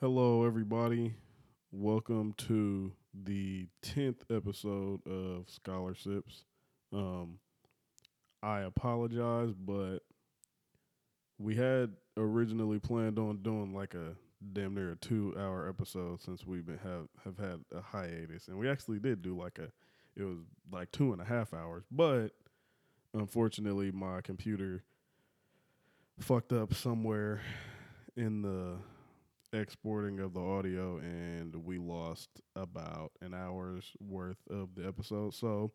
Hello, everybody. Welcome to the 10th episode of Scholarships. Um, I apologize, but we had originally planned on doing like a damn near a two hour episode since we've been have, have had a hiatus. And we actually did do like a, it was like two and a half hours. But unfortunately, my computer fucked up somewhere in the exporting of the audio and we lost about an hour's worth of the episode. So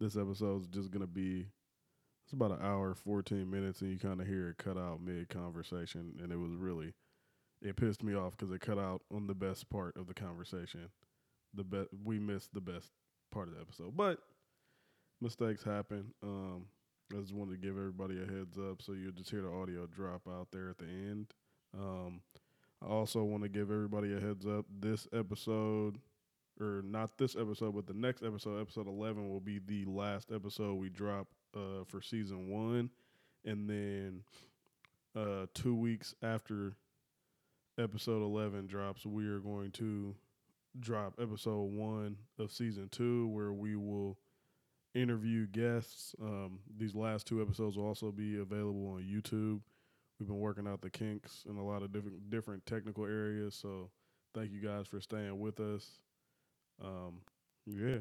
this episode is just gonna be it's about an hour, fourteen minutes, and you kind of hear it cut out mid conversation, and it was really it pissed me off because it cut out on the best part of the conversation. The best we missed the best part of the episode, but mistakes happen. Um, I just wanted to give everybody a heads up, so you'll just hear the audio drop out there at the end. Um, I also want to give everybody a heads up. This episode, or not this episode, but the next episode, episode 11, will be the last episode we drop uh, for season one. And then uh, two weeks after episode 11 drops, we are going to drop episode one of season two, where we will interview guests. Um, these last two episodes will also be available on YouTube. We've been working out the kinks in a lot of different different technical areas. So thank you guys for staying with us. Um, yeah,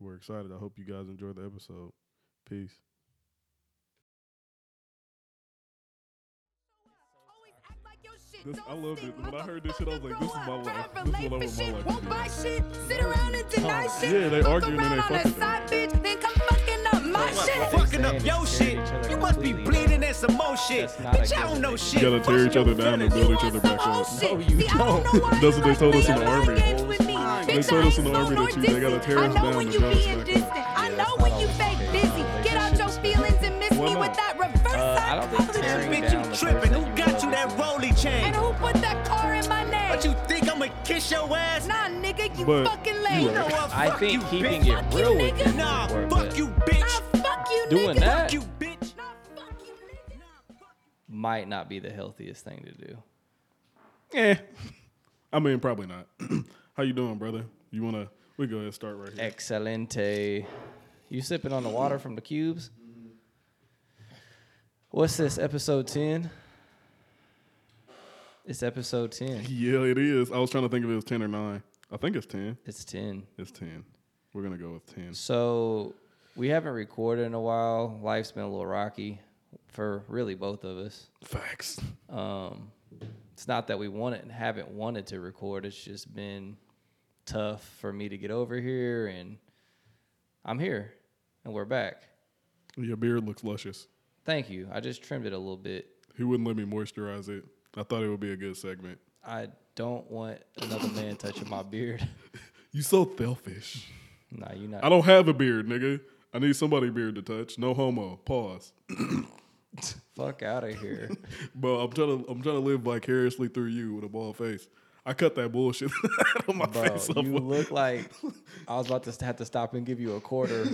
we're excited. I hope you guys enjoy the episode. Peace. This, I love it. When I heard this shit, I was like, this is my life. This is what I want my life Won't buy shit, sit around and deny shit. Yeah, they arguing and they around on a fucking. side bitch, then come fucking up my shit. fucking up your shit. You must be bleeding in some more shit. That's not a Bitch, I don't know shit. You gotta tear each other down and build each other back up. old. No, you See, don't know why That's what they told us in the army. games with me. They told us in the army slow that you- they gotta tear I us know down when and you build us being back up. distant. I know when you always fake the case. busy. Get out your feelings and miss me with that reverse Uh, I don't think psychology. tearing Bitch, down you the tripping. Who got you you that rolly chain? And who put that car in my name? But you think I'ma kiss your ass? Nah, nigga, you But fucking lame. You know? I Fuck think you, keeping it you, real with nigga. you Nah, fuck you, bitch. Fuck you, Doing that? Might not be the healthiest thing to do. Yeah. I mean, probably not. How you doing, brother? You wanna? We go ahead and start right here. Excelente. You sipping on the water from the cubes? What's this, episode 10? It's episode 10. Yeah, it is. I was trying to think if it was ten or nine. I think it's ten. It's 10. It's ten. We're gonna go with ten. So we haven't recorded in a while. Life's been a little rocky for really both of us. Facts. Um, it's not that we wanted and haven't wanted to record. It's just been tough for me to get over here, and I'm here, and we're back. Your beard looks luscious. Thank you. I just trimmed it a little bit. He wouldn't let me moisturize it. I thought it would be a good segment. I don't want another man touching my beard. You so selfish. nah, you not. I don't have a beard, nigga. I need somebody beard to touch. No homo. Pause. Fuck out of here. Bro, I'm trying to I'm trying to live vicariously through you with a bald face. I cut that bullshit out of my Bro, face. you with- look like I was about to have to stop and give you a quarter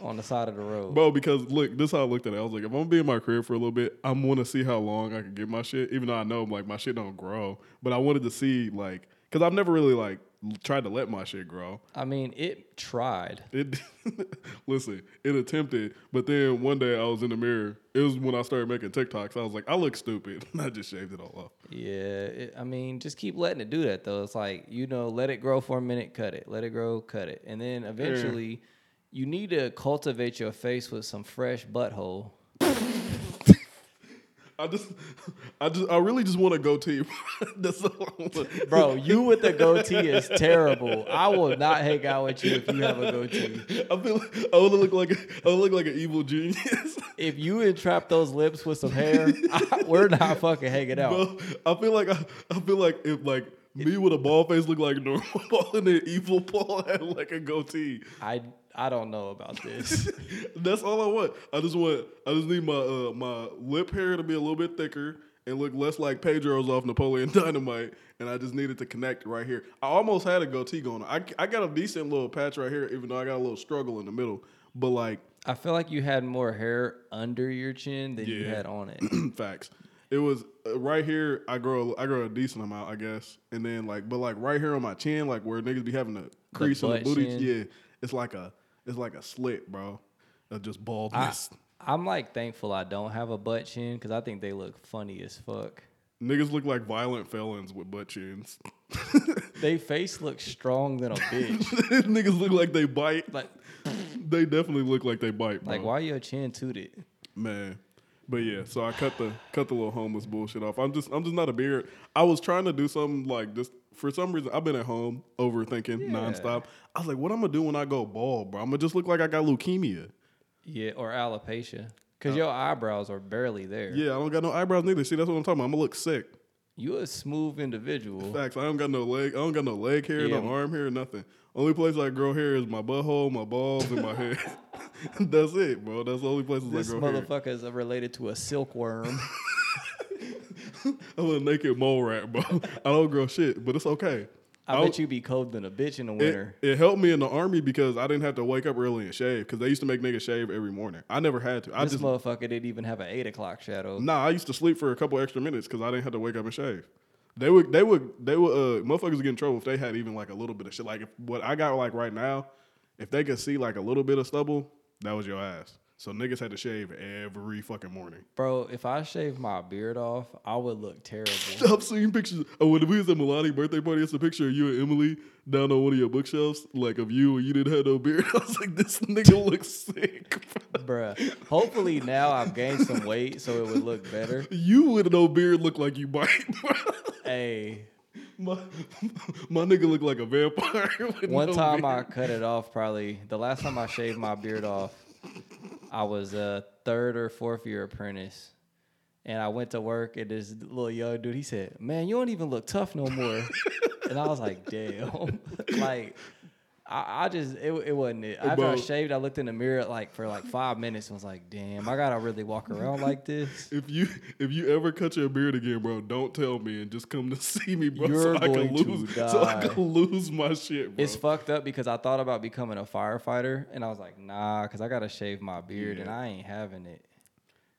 on the side of the road. Bro, because look, this is how I looked at it. I was like, if I'm gonna be in my career for a little bit, I'm gonna see how long I can get my shit. Even though I know I'm like my shit don't grow, but I wanted to see like, cause I've never really like tried to let my shit grow. I mean, it tried. It listen, it attempted, but then one day I was in the mirror. It was when I started making TikToks. I was like, I look stupid. I just shaved it all off. Yeah, it, I mean, just keep letting it do that though. It's like you know, let it grow for a minute, cut it, let it grow, cut it, and then eventually, you need to cultivate your face with some fresh butthole. I just, I just, I really just want a goatee. That's all. Bro, you with the goatee is terrible. I will not hang out with you if you have a goatee. I feel like I would look like a, I to look like an evil genius. If you entrap those lips with some hair, I, we're not fucking hanging out. Bro, I feel like I, I feel like if like me with a bald face look like normal and then evil Paul had like a goatee. I I don't know about this. That's all I want. I just want I just need my uh, my lip hair to be a little bit thicker and look less like Pedro's off Napoleon Dynamite. And I just needed to connect right here. I almost had a goatee going on. I, I got a decent little patch right here, even though I got a little struggle in the middle. But like I feel like you had more hair under your chin than you had on it. facts. It was uh, right here. I grow I grow a decent amount, I guess, and then like, but like right here on my chin, like where niggas be having the crease on the booty. chin? Yeah, it's like a it's like a slit, bro. Of just I, baldness. I'm like thankful I don't have a butt chin because I think they look funny as fuck. niggas look like violent felons with butt chins. They face looks strong than a bitch. niggas look like they bite. like, They definitely look like they bite, bro. like why your chin tooted? Man. But yeah, so I cut the cut the little homeless bullshit off. I'm just I'm just not a beard. I was trying to do something like just for some reason I've been at home overthinking Yeah. nonstop. I was like, what I'm gonna do when I go bald, bro? I'm gonna just look like I got leukemia. Yeah, or alopecia. Because your eyebrows are barely there. Yeah, I don't got no eyebrows neither. See, that's what I'm talking about. I'm gonna look sick. You a smooth individual. Facts. I don't got no leg. I don't got no leg hair, Yeah. no arm hair, nothing. Only place I grow hair is my butthole, my balls, and my head. that's it, bro. That's the only places This I grow hair. This motherfucker is related to a silkworm. I'm a naked mole rat, bro. I don't grow shit, but it's okay. I I'll- bet you be cold than a bitch in the winter. it helped me in the army because I didn't have to wake up early and shave because they used to make niggas shave every morning. I never had to. I this just motherfucker didn't even have an eight o'clock shadow. nah. I used to sleep for a couple extra minutes because I didn't have to wake up and shave. They would they would they would uh motherfuckers would get in trouble if they had even like a little bit of shit. Like if what I got like right now, if they could see like a little bit of stubble, that was your ass. So niggas had to shave every fucking morning. Bro, if I shaved my beard off, I would look terrible. I've seen pictures. Oh, when we was at Milani birthday party, it's a picture of you and Emily down on one of your bookshelves, like of you and you didn't have no beard. I was like, this nigga looks sick. Bruh. Hopefully now I've gained some weight so it would look better. You with no beard look like you bite. Hey, my, my nigga look like a vampire. one no time beard. I cut it off probably. The last time I shaved my beard off, I was a third or fourth year apprentice. And I went to work and this little young dude, he said, Man, you don't even look tough no more. and I was like, damn. like I, I just it, it wasn't it. After I shaved, I looked in the mirror like for like five minutes and was like, damn, I gotta really walk around like this. If you if you ever cut your beard again, bro, don't tell me and just come to see me, bro. so You're I can lose so I can lose my shit, bro. It's fucked up because I thought about becoming a firefighter and I was like, nah, because I gotta shave my beard and I ain't having it.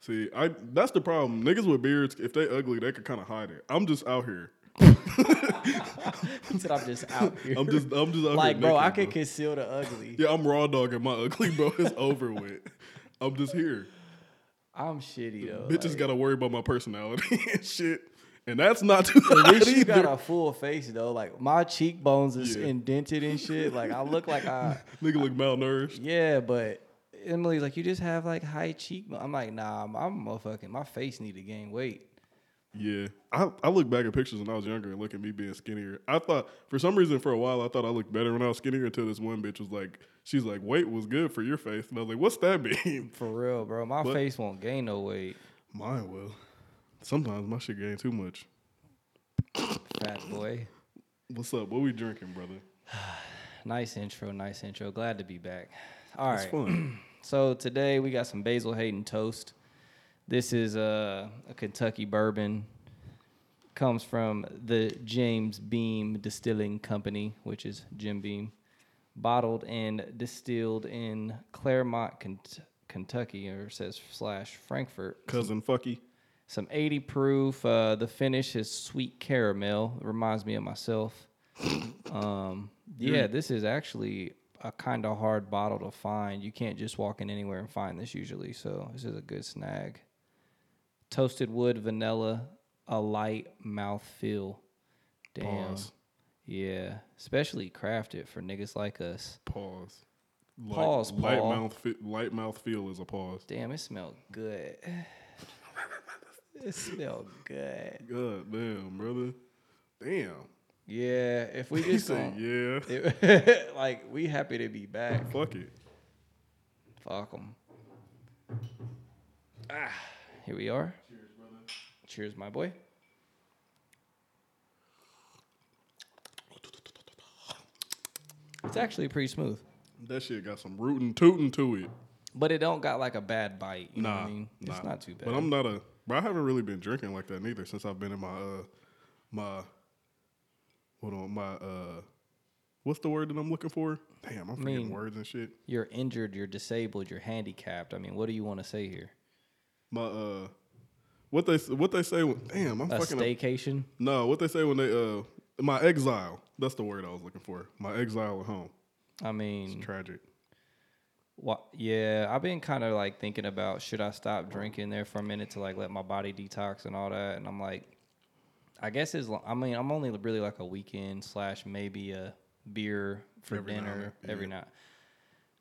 See, I that's the problem. Niggas with beards, if they ugly, they could kind of hide it. I'm just out here. Said I'm just out here. I'm just I'm just like, bro, I naked, could conceal the ugly. Yeah, I'm raw dogging my ugly, bro. It's over with. I'm just here. I'm shitty though. Bitches like, got to worry about my personality and shit, and that's not too At least you got a full face though. Like my cheekbones is Yeah. indented and shit. Like I look like I Nigga look malnourished. yeah, but Emily's like you just have like high cheekbones. I'm like nah, I'm, I'm motherfucking. My face need to gain weight. Yeah, I, I look back at pictures when I was younger and look at me being skinnier. I thought for some reason for a while I thought I looked better when I was skinnier until this one bitch was like, she's like, weight was good for your face, and I was like, what's that mean? For real, bro. My What? face won't gain no weight. Mine will. Sometimes my shit gain too much. Fat boy. What's up? What we drinking, brother? Nice intro, nice intro. Glad to be back. All right. It's fun. So today we got some Basil Hayden toast. This is a, a Kentucky bourbon. Comes from the James Beam Distilling Company, which is Jim Beam. Bottled and distilled in Clermont, Kent- Kentucky, or says slash Frankfort. Cousin Fucky. Some 80 proof. Uh, the finish is sweet caramel. It reminds me of myself. Um, yeah, this is actually a kind of hard bottle to find. You can't just walk in anywhere and find this usually. So this is a good snag. Toasted wood, vanilla, a light mouth feel. Damn. Pause. Yeah, especially crafted for niggas like us. Pause. Light, Pause, Light Paul. mouth, fi- light mouth feel is a pause. Damn, it smelled good. it smelled good. God damn, brother. Damn. Yeah, if we just gon- yeah. it- like we happy to be back. Fuck it. Fuck them. Ah, here we are. Cheers, my boy. It's actually pretty smooth, That shit got some rootin' tootin' to it. but it don't got like a bad bite. You know nah, what I mean? It's nah. not too bad. But I'm not a. But I haven't really been drinking like that neither since I've been in my uh my. Hold on, my uh, what's the word that I'm looking for? Damn, I'm forgetting mean- words and shit. You're injured. You're disabled. You're handicapped. I mean, what do you want to say here? My uh, what they what they say. When, damn, I'm A fucking. staycation. No, what they say when they uh my exile. That's the word I was looking for. My exile at home. I mean, Tragic. Wha yeah, I've been kind of like thinking about should I stop drinking there for a minute to like let my body detox and all that, and I'm like, I guess as lo- I mean I'm only really like a weekend slash maybe a beer for Every dinner every yeah. night.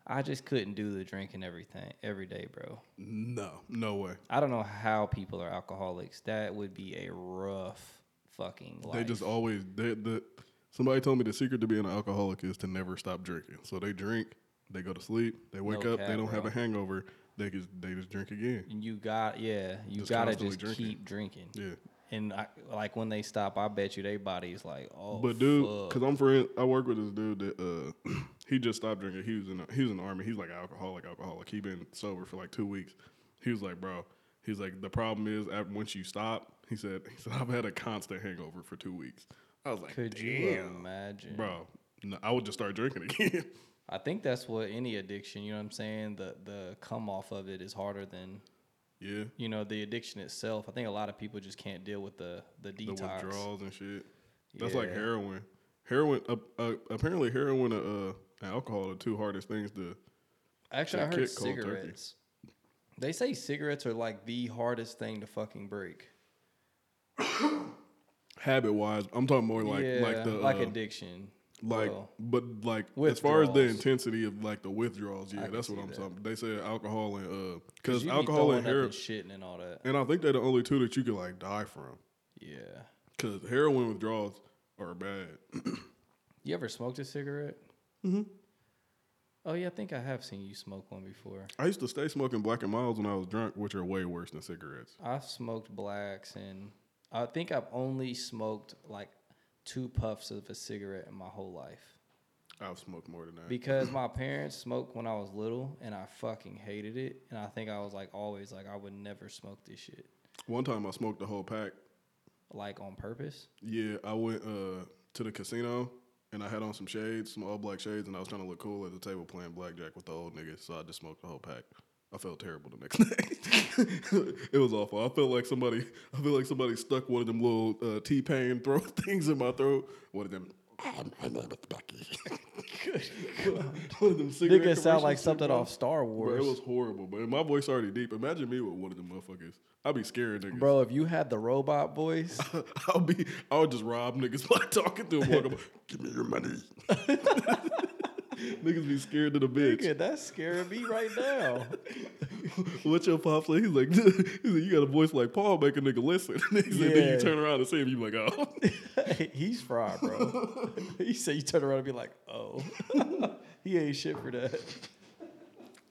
I just couldn't do the drinking everything every day, bro. No, no way. I don't know how people are alcoholics. That would be a rough fucking life. They just always they the somebody told me the secret to being an alcoholic is to never stop drinking. So they drink, they go to sleep, they wake No up, they don't have a hangover, they just they just drink again. And you got yeah, you Just gotta just drinking. keep drinking. Yeah. And I, like when they stop, I bet you their body's like, oh, But dude, fuck. because I'm friend, I work with this dude that uh, he just stopped drinking. He was in the, he was in the army. He's like an alcoholic, alcoholic. He been sober for like two weeks. He was like, bro, he's like, the problem is after, once you stop, he said, he said I've had a constant hangover for two weeks. I was like, Could damn, you imagine? bro. No, I would just start drinking again. I think that's what any addiction, you know what I'm saying? The the come off of it is harder than, yeah, you know, the addiction itself. I think a lot of people just can't deal with the the detox. the withdrawals and shit. That's like heroin. Heroin. Uh, uh, apparently, heroin uh, uh, and alcohol are the two hardest things to. Actually, I heard kick cold turkey. cigarettes. They say cigarettes are like the hardest thing to fucking break. Habit wise, I'm talking more like yeah, like the like uh, addiction. Like but like as far as the intensity of like the withdrawals yeah I that's what i'm that. talking they say alcohol and uh, because alcohol and heroin shitting and all that. and i think they're the only two that you can like die from Yeah. because heroin withdrawals are bad You ever smoked a cigarette? Mm-hmm. Oh yeah, I think I have seen you smoke one before. i used to stay smoking Black and Milds when i was drunk which are way worse than cigarettes I've smoked blacks, and I think I've only smoked like two puffs of a cigarette in my whole life i've smoked more than that because my parents smoked when I was little, and I fucking hated it. And I think I was like always like I would never smoke this shit, one time i smoked the whole pack like on purpose. yeah i went uh to the casino and I had on some shades, some all black shades, and I was trying to look cool at the table playing blackjack with the old niggas. So I just smoked the whole pack. I felt terrible the next day. it was awful. I felt like somebody. I feel like somebody stuck one of them little uh, T Pain throat things in my throat. One of them. I'm the back of you. Good. One of them Nigga sound like something off Star Bro, Wars. it was horrible, but my voice already deep. Imagine me with one of them motherfuckers. I'd be scared niggas. Bro, if you had the robot voice, I'll be. I'll just rob niggas by talking to them. Walk up, give me your money. niggas be scared to the bitch. nigga, that's scaring me right now. What's your pop say? He's like, he's like, you got a voice like Paul, make a nigga listen. he said, then Yeah. you turn around and see him, you be like, oh. He's fried, bro. he said you turn around and be like, oh, he ain't shit for that.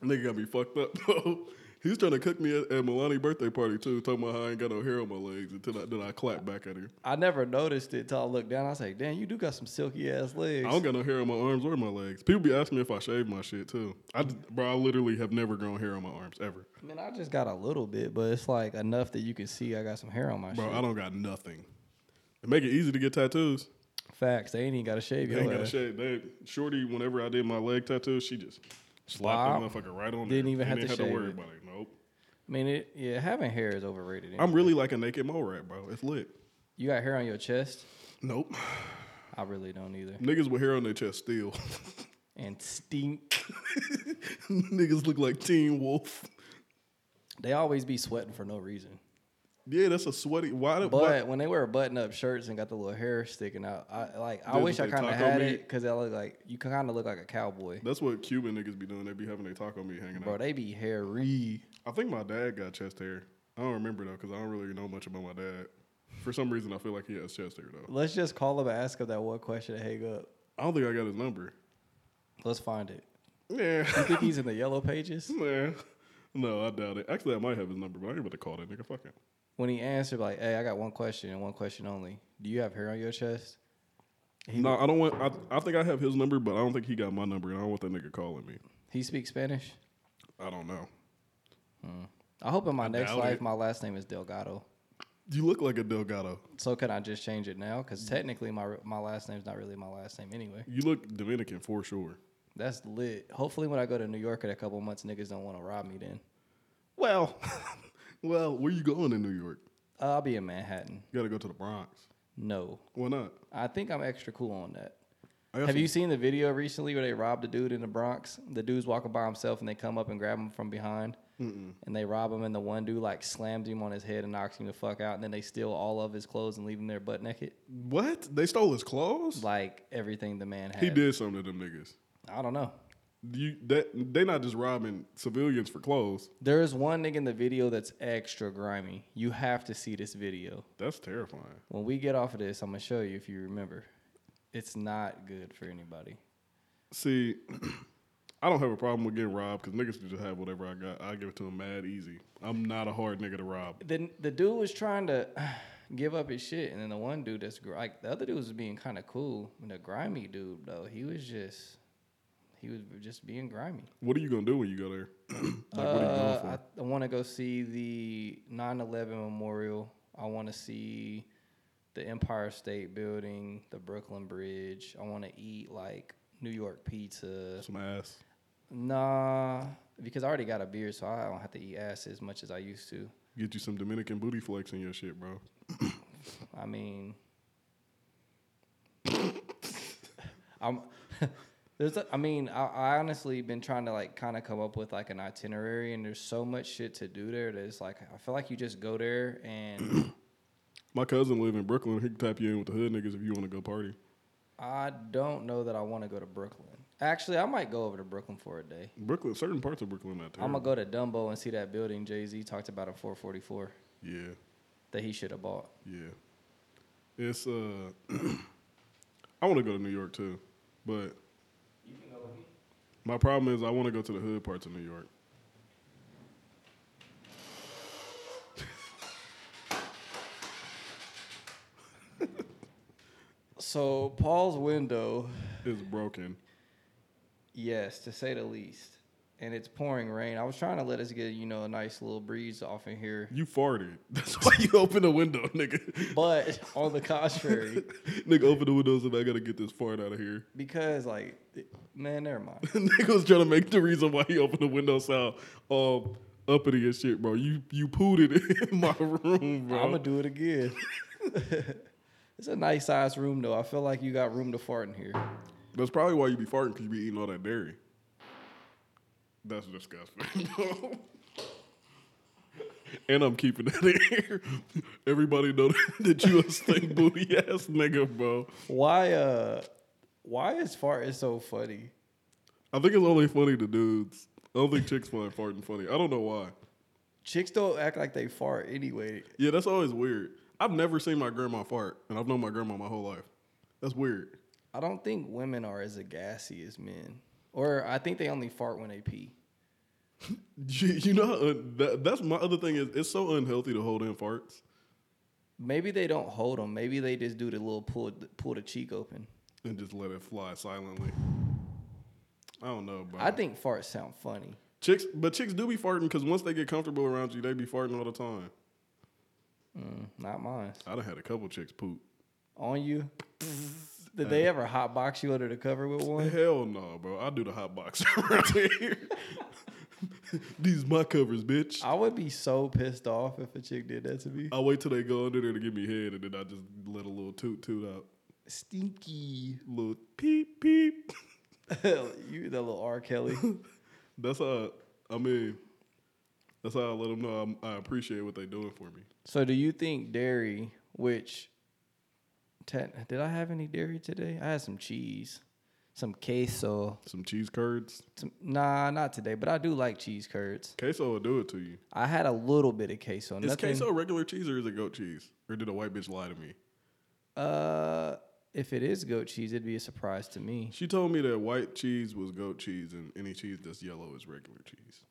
nigga got me fucked up, bro. He was trying to cook me at, at Milani's birthday party too, talking about how I ain't got no hair on my legs until I, then I clapped back at her. I never noticed it till I looked down. I was like, damn, you do got some silky ass legs. I don't got no hair on my arms or my legs. People be asking me if I shave my shit too. I, bro, I literally have never grown hair on my arms ever. I mean, I just got a little bit, but it's like enough that you can see I got some hair on my Bro, shit. I don't got nothing. It make it easy to get tattoos. Facts. They ain't even got to shave They ain't got to shave. They, Shorty, whenever I did my leg tattoo, she just Wow. slapped that motherfucker right on there. Didn't even have to have shave worry about it. I mean, it, yeah, having hair is overrated. I'm really like a naked mole rat, bro. It's lit. You got hair on your chest? Nope. I really don't either. Niggas with hair on their chest still. And stink. Niggas look like Teen Wolf. They always be sweating for no reason. Yeah, that's a sweaty. Why? But why when they wear button up shirts and got the little hair sticking out, I like. I wish I kind of had meat? it because they look like you kind of look like a cowboy. that's what Cuban niggas be doing. They be having their taco meat hanging out. Bro, out. they be hairy. I think my dad got chest hair. I don't remember though, because I don't really know much about my dad. For some reason, I feel like he has chest hair though. Let's just call him and ask him that one question and hang up. I don't think I got his number. Let's find it. Yeah, You think he's in the yellow pages? man. No, I doubt it. Actually, I might have his number, but I ain't about to call that nigga. Fuck him. When he answered, like, "Hey, I got one question and one question only. Do you have hair on your chest?" He, No, I don't want. I, I think I have his number, but I don't think he got my number. and I don't want that nigga calling me. he speaks Spanish. I don't know. Hmm. I hope in my next life it. my last name is Delgado. You look like a Delgado. So can I just change it now? Because technically my my last name's not really my last name anyway. You look Dominican for sure. That's lit. Hopefully when I go to New York in a couple months, niggas don't want to rob me then. Well, well, where you going in New York? Uh, I'll be in Manhattan. You gotta go to the Bronx. No, Why not? I think I'm extra cool on that. Have you seen the video recently where they robbed a dude in the Bronx? The dude's walking by himself and they come up and grab him from behind. And they rob him, and the one dude like slams him on his head and knocks him the fuck out. And then they steal all of his clothes and leave him there butt naked, What? They stole his clothes? like everything the man had. He did something to them niggas. I don't know. You that they not just robbing civilians for clothes. There is one nigga in the video that's extra grimy. You have to see this video. That's terrifying. When we get off of this, I'm gonna show you if you remember. It's not good for anybody. See, I don't have a problem with getting robbed because niggas just have whatever I got. I give it to them mad easy. I'm not a hard nigga to rob. The the dude was trying to give up his shit, and then the one dude that's like the other dude was being kind of cool. And the grimy dude though, he was just he was just being grimy. What are you gonna do when you go there? like, what are you going Uh, for? I, I want to go see the 9/11 memorial. I want to see the Empire State Building, the Brooklyn Bridge. I want to eat like New York pizza. Some ass. Nah, because I already got a beer, so I don't have to eat ass as much as I used to. Get you some Dominican booty flex in your shit, bro. I mean, I'm. There's, a, I mean, I, I honestly been trying to like kind of come up with like an itinerary, and there's so much shit to do there that it's like I feel like you just go there and My cousin live in Brooklyn. He can tap you in with the hood niggas if you want to go party. I don't know that I want to go to Brooklyn. Actually, I might go over to Brooklyn for a day. Brooklyn, certain parts of Brooklyn, not I'm gonna go to Dumbo and see that building Jay Z talked about in 444 Yeah, that he should have bought. yeah. It's uh, I want to go to New York too, but my problem is I want to go to the hood parts of New York. So Paul's window is broken. Yes, to say the least. And it's pouring rain. I was trying to let us get, you know, a nice little breeze off in here. You farted. That's why you open the window, nigga. But on the contrary, nigga, open the windows and I gotta get this fart out of here. because like man, never mind. nigga was trying to make the reason why he opened the window sound all uppity and shit, bro. You you pooed it in my room, bro. I'm gonna do it again. it's a nice sized room though. I feel like you got room to fart in here. That's probably why you be farting because you be eating all that dairy. That's disgusting. bro. and I'm keeping that in here. Everybody know that you a stink booty ass nigga, bro. Why uh why is farting so funny? I think it's only funny to dudes. I don't think chicks find farting funny. I don't know why. Chicks don't act like they fart anyway. Yeah, that's always weird. I've never seen my grandma fart, and I've known my grandma my whole life. That's weird. I don't think women are as gassy as men. Or I think they only fart when they pee. You, you know, uh, that, that's my other thing is it's so unhealthy to hold in farts. Maybe they don't hold them. Maybe they just do the little pull pull the cheek open. And just let it fly silently. I don't know, bro. I think farts sound funny. chicks, but chicks do be farting because once they get comfortable around you, they be farting all the time. Mm, not mine. I done had a couple chicks poop. On you? Did they ever hot box you under the cover with one? Hell no, bro. I do the hot box around here. These my covers, bitch. I would be so pissed off if a chick did that to me. I wait till they go under there to give me head, and then I just let a little toot toot out, Stinky. little peep peep. you that little R. Kelly. That's how. I mean, that's how I let them know I'm, I appreciate what they're doing for me. so do you think dairy, which te- did I have any dairy today? I had some cheese. Some queso. Some cheese curds. Some, nah, not today, but I do like cheese curds. Queso will do it to you. I had a little bit of queso. Is nothing, queso regular cheese or is it goat cheese? Or did a white bitch lie to me? Uh, if it is goat cheese, it'd be a surprise to me. She told me that white cheese was goat cheese and any cheese that's yellow is regular cheese.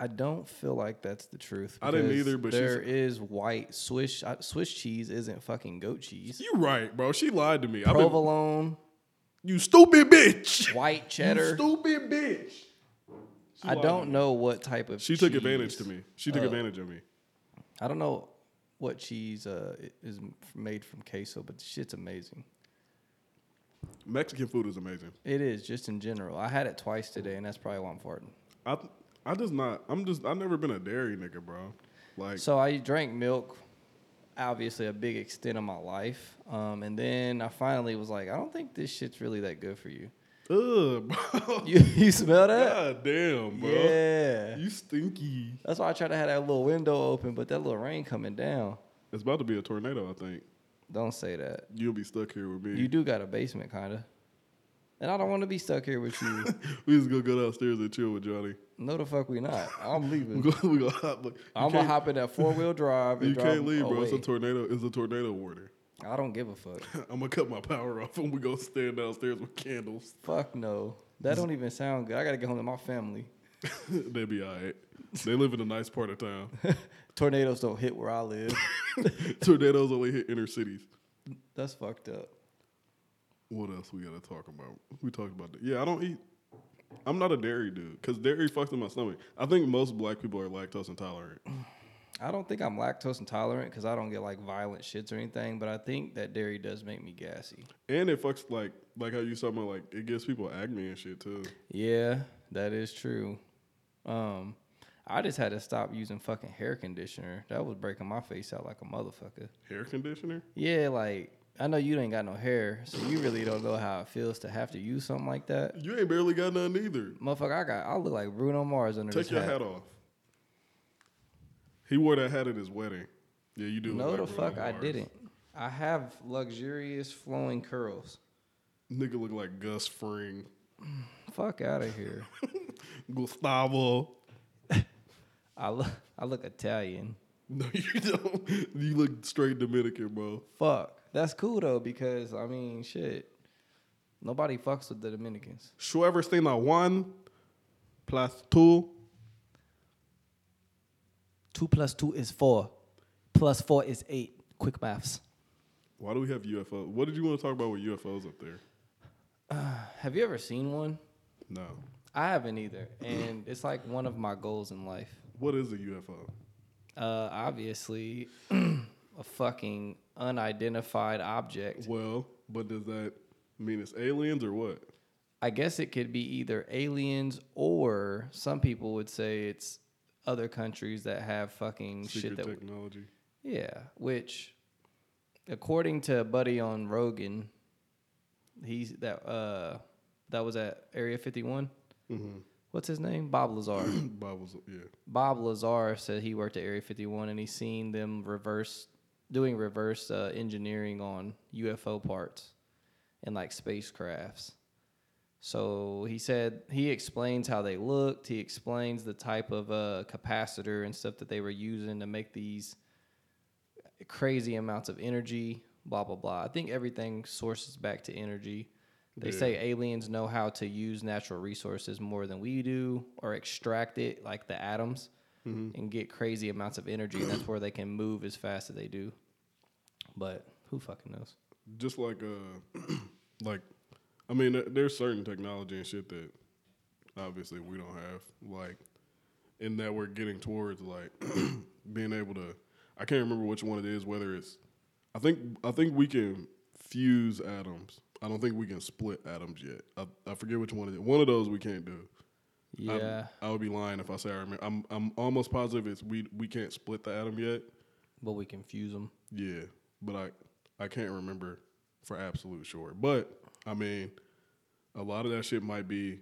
I don't feel like that's the truth. I didn't either, but there is white Swiss uh, Swiss cheese isn't fucking goat cheese. You're right, bro. She lied to me. I've been- Provolone, you stupid bitch. white You cheddar. stupid bitch. She I don't know what type of. She took advantage cheese- to me. She took uh, advantage of me. I don't know what cheese uh, is made from queso, but the shit's amazing. Mexican food is amazing. It is just in general. I had it twice today, and that's probably why I'm farting. I I just not. I'm just. I've never been a dairy nigga, bro. Like So I drank milk obviously a big extent of my life. Um, and then I finally was like, I don't think this shit's really that good for you. Ugh, bro. You, you smell that? God damn, bro. Yeah. You stinky. That's why I tried to have that little window open, but that little rain coming down. It's about to be a tornado, I think. Don't say that. You'll be stuck here with me. You do got a basement, kind of. And I don't want to be stuck here with you. we just gonna go downstairs and chill with Johnny. no, the fuck we not. I'm We leaving. go, we go hop, you I'm gonna hop in that four wheel drive. And You drive can't leave, bro. It's a tornado. It's a tornado warning. I don't give a fuck. I'm gonna cut my power off and we gonna stand downstairs with candles. fuck no. That don't even sound good. I gotta get home to my family. they be alright. They live in a nice part of town. Tornadoes don't hit where I live. Tornadoes only hit inner cities. That's fucked up. What else we gotta talk about? We talked about that. Yeah, I don't eat. I'm not a dairy dude because dairy fucks in my stomach. I think most black people are lactose intolerant. I don't think I'm lactose intolerant because I don't get like violent shits or anything, but I think that dairy does make me gassy. And it fucks like like how you talking about like it gives people acne and shit too. Yeah, that is true. Um, I just had to stop using fucking hair conditioner. That was breaking my face out like a motherfucker. Hair conditioner? Yeah, like I know you ain't got no hair, so you really don't know how it feels to have to use something like that. You ain't barely got none either. Motherfucker, I got I look like Bruno Mars under Take this your hat off. He wore that hat at his wedding. Yeah, you do. No, the fuck I didn't. I have luxurious flowing curls. Nigga look like Gus Fring, Fuck out of here. Gustavo. I look I look Italian. No, you don't. You look straight Dominican, bro. Fuck. That's cool though because I mean shit. Nobody fucks with the Dominicans. Whoever stay na one plus two. Two plus two is four. Plus four is eight. Quick maths. Why do we have UFO? What did you want to talk about with UFOs up there? Have you ever seen one? No. I haven't either, and it's like one of my goals in life. What is a UFO? Uh, obviously, a fucking unidentified object. Well, but does that mean it's aliens or what? I guess it could be either aliens or some people would say it's other countries that have fucking shit Secret that. technology. Yeah, which, according to a buddy on Rogan, he's that uh that was at Area Fifty One. Mm-hmm. What's his name? Bob Lazar. Bibles, yeah. Bob Lazar said he worked at Area 51 and he's seen them reverse doing reverse uh, engineering on UFO parts and like spacecrafts. So he said he explains how they looked. He explains the type of uh, capacitor and stuff that they were using to make these crazy amounts of energy. Blah blah blah. I think everything sources back to energy. They Yeah. say aliens know how to use natural resources more than we do, or extract it like the atoms, and get crazy amounts of energy. That's where they can move as fast as they do. But who fucking knows? Just like uh, like, I mean, there's certain technology and shit that obviously we don't have. Like, in that we're getting towards like being able to. I can't remember which one it is. Whether it's, I think I think we can fuse atoms. I don't think we can split atoms yet. I, I forget which one it is. One of those we can't do. Yeah, I would be lying if I say I remember. I'm I'm almost positive it's we we can't split the atom yet. but we confuse them. Yeah, but I I can't remember for absolute sure. But I mean, a lot of that shit might be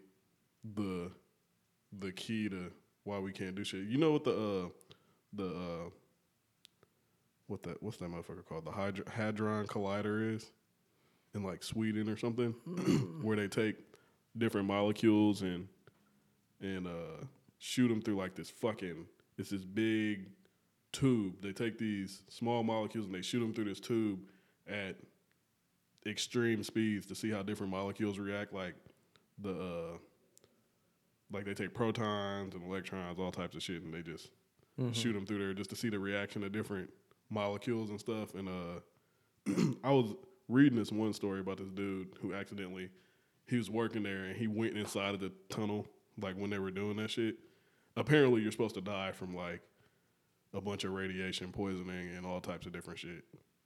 the the key to why we can't do shit. You know what the uh the uh what that what's that motherfucker called? The hadron collider is in like Sweden or something, where they take different molecules and and uh shoot them through like this fucking it's this big tube. They take these small molecules and they shoot them through this tube at extreme speeds to see how different molecules react. Like the uh, like they take protons and electrons, all types of shit, and they just shoot them through there just to see the reaction of different molecules and stuff. And uh, I was reading this one story about this dude who accidentally he was working there and he went inside of the tunnel like when they were doing that shit. Apparently, you're supposed to die from like a bunch of radiation poisoning and all types of different shit.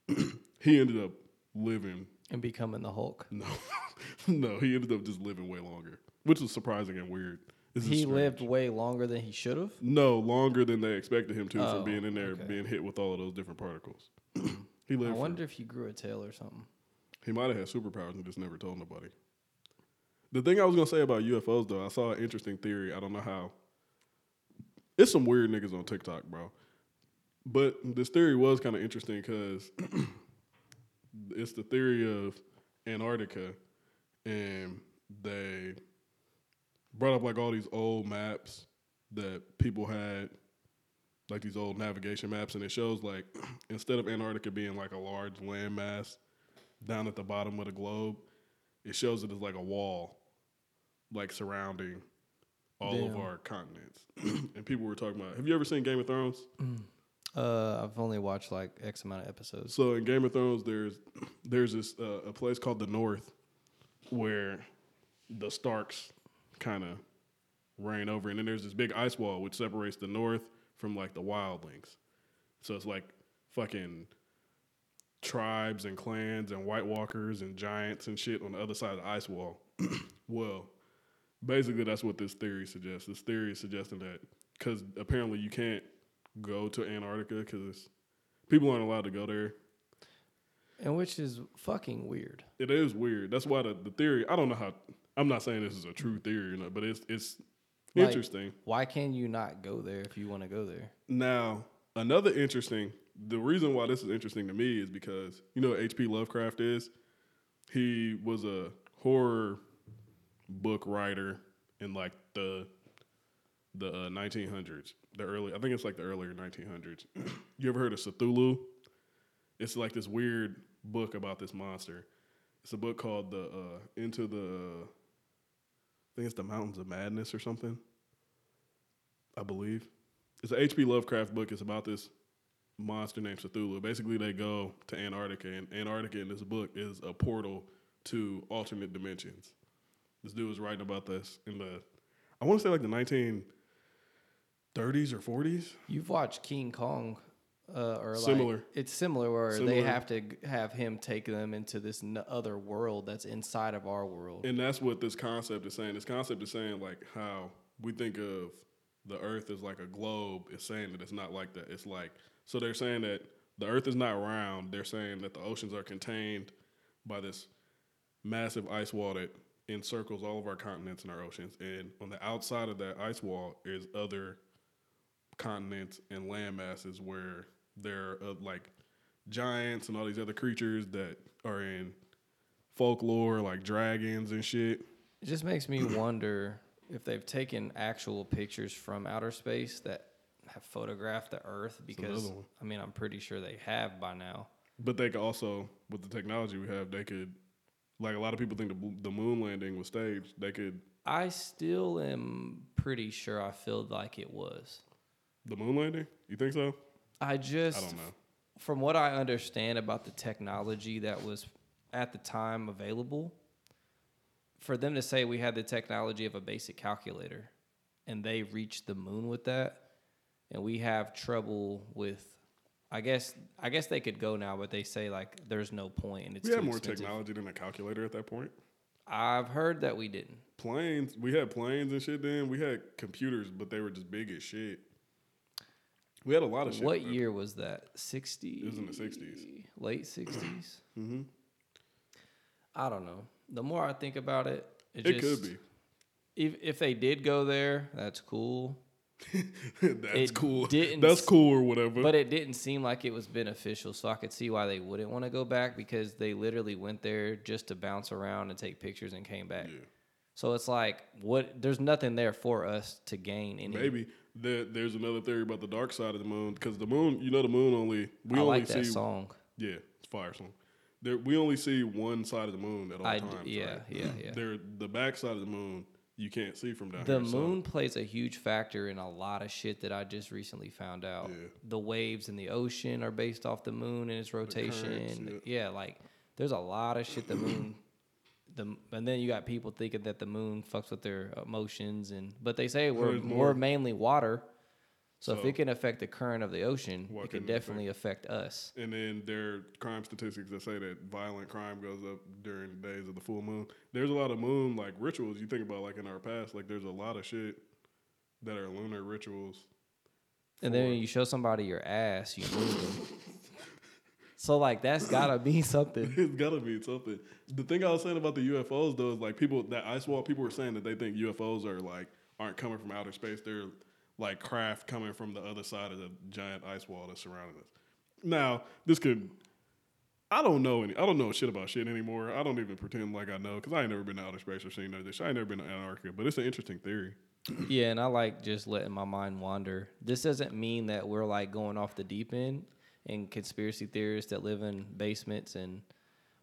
he ended up living And becoming the Hulk. no, no, he ended up just living way longer, which was surprising and weird. This He lived way longer than he should have. no longer than they expected him to Oh, from being in there, okay. being hit with all of those different particles. He I lived. for- wonder if he grew a tail or something. He might have had superpowers and just never told nobody. The thing I was gonna say about UFOs though, I saw an interesting theory. I don't know how. It's some weird niggas on TikTok, bro. But this theory was kind of interesting because it's the theory of Antarctica, and they brought up like all these old maps that people had, like these old navigation maps, and it shows like instead of Antarctica being like a large landmass down at the bottom of the globe, it shows it as like a wall, like surrounding all of our continents. and people were talking about, have you ever seen Game of Thrones? Uh, I've only watched like X amount of episodes. So in Game of Thrones, there's there's this uh, a place called the North, where the Starks kind of reign over, and then there's this big ice wall which separates the North from like the Wildlings. So it's like fucking tribes and clans and White Walkers and giants and shit on the other side of the ice wall. well, basically that's what this theory suggests. This theory is suggesting that because apparently you can't go to Antarctica because people aren't allowed to go there. And which is fucking weird. It is weird. That's why the, the theory. I don't know how. I'm not saying this is a true theory or not, but it's it's Like- interesting. Why can you not go there if you want to go there? Now, another interesting. The reason why this is interesting to me is because you know H.P. Lovecraft is. He was a horror book writer in like the the uh, 1900s, the early. I think it's like the earlier 1900s. you ever heard of Cthulhu? It's like this weird book about this monster. It's a book called the uh, Into the. Think it's the Mountains of Madness or something. I believe it's an H.P. Lovecraft book. It's about this monster named Cthulhu. Basically, they go to Antarctica, and Antarctica in this book is a portal to alternate dimensions. This dude was writing about this in the, I want to say like the 1930s or 40s. You've watched King Kong, uh, or like, Similar. It's similar where they have to have him take them into this n- other world that's inside of our world. And that's what this concept is saying. This concept is saying like how we think of the earth as like a globe. It's saying that it's not like that. It's like so they're saying that the earth is not round. They're saying that the oceans are contained by this massive ice wall that encircles all of our continents and our oceans. And on the outside of that ice wall is other continents and land masses where there are uh, like giants and all these other creatures that are in folklore like dragons and shit. It just makes me wonder if they've taken actual pictures from outer space that have photographed the Earth. Because. I mean, I'm pretty sure they have by now. But they could also, with the technology we have, they could, like a lot of people think the, the moon landing was staged. They could, I still am pretty sure I feel like it was. the moon landing? You think so? I just, I don't know. from what I understand about the technology that was at the time available, for them to say we had the technology of a basic calculator and they reached the moon with that, and we have trouble with. I guess I guess they could go now, but they say like there's no point. and it's We had more expensive. technology than a calculator at that point. I've heard that we didn't. Planes, we had planes and shit then. We had computers, but they were just big as shit. We had a lot of shit. What year was that? 60? It was in the 60s. Late 60s? Mhm. I don't know. The more I think about it, it, It just, could be. If, if they did go there, that's cool. That's It cool. That's cool or whatever. But it didn't seem like it was beneficial, so I could see why they wouldn't want to go back because they literally went there just to bounce around and take pictures and came back. Yeah. So it's like what there's nothing there for us to gain any Maybe there, there's another theory about the dark side of the moon because the moon, you know, the moon only we I only like that see song. yeah, it's fire song. There, we only see one side of the moon at all I d- times. yeah, right? yeah, yeah. There, the back side of the moon you can't see from down The here. so- moon plays a huge factor in a lot of shit that I just recently found out. Yeah. The waves in the ocean are based off the moon and its rotation. yeah. yeah, like there's a lot of shit the moon. The, and then you got people thinking that the moon fucks with their emotions and but they say we're we're more. mainly water, so, if So- it can affect the current of the ocean, What it can can it affect? definitely affect us. And then there are crime statistics that say that violent crime goes up during the days of the full moon. There's a lot of moon like rituals. You think about like in our past, like there's a lot of shit that are lunar rituals. And then when you show somebody your ass, you lose them. So like that's gotta be something. It's gotta be something. The thing I was saying about the UFOs though is like people that ice wall people were saying that they think UFOs are like aren't coming from outer space. They're like craft coming from the other side of the giant ice wall that's surrounding us. Now this could. I don't know any. I don't know shit about shit anymore. I don't even pretend like I know because I ain't never been to outer space or seen this. I ain't never been to Antarctica, but it's an interesting theory. Yeah, and I like just letting my mind wander. This doesn't mean that we're like going off the deep end and conspiracy theorists that live in basements and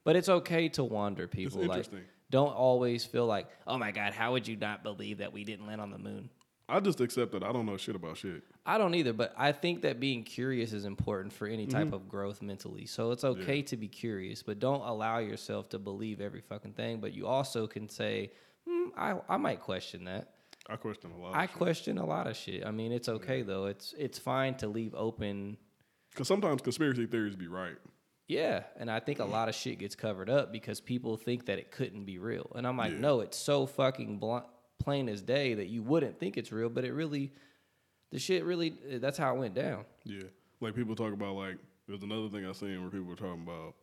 but it's okay to wander people. Like interesting. don't always feel like, "Oh my god, how would you not believe that we didn't land on the moon?" I just accept that I don't know shit about shit. I don't either, but I think that being curious is important for any type of growth mentally. So it's okay to be curious, but don't allow yourself to believe every fucking thing. But you also can say, hmm, I, I might question that. I question a lot. I question a lot of shit. I mean, it's okay though. It's it's fine to leave open. Because sometimes conspiracy theories be right. Yeah, and I think a mm. lot of shit gets covered up because people think that it couldn't be real, and I'm like, Yeah. no, it's so fucking blunt, plain as day that you wouldn't think it's real, but it really, the shit really, eh, that's how it went down. Yeah, like people talk about like there's another thing I seen where people were talking about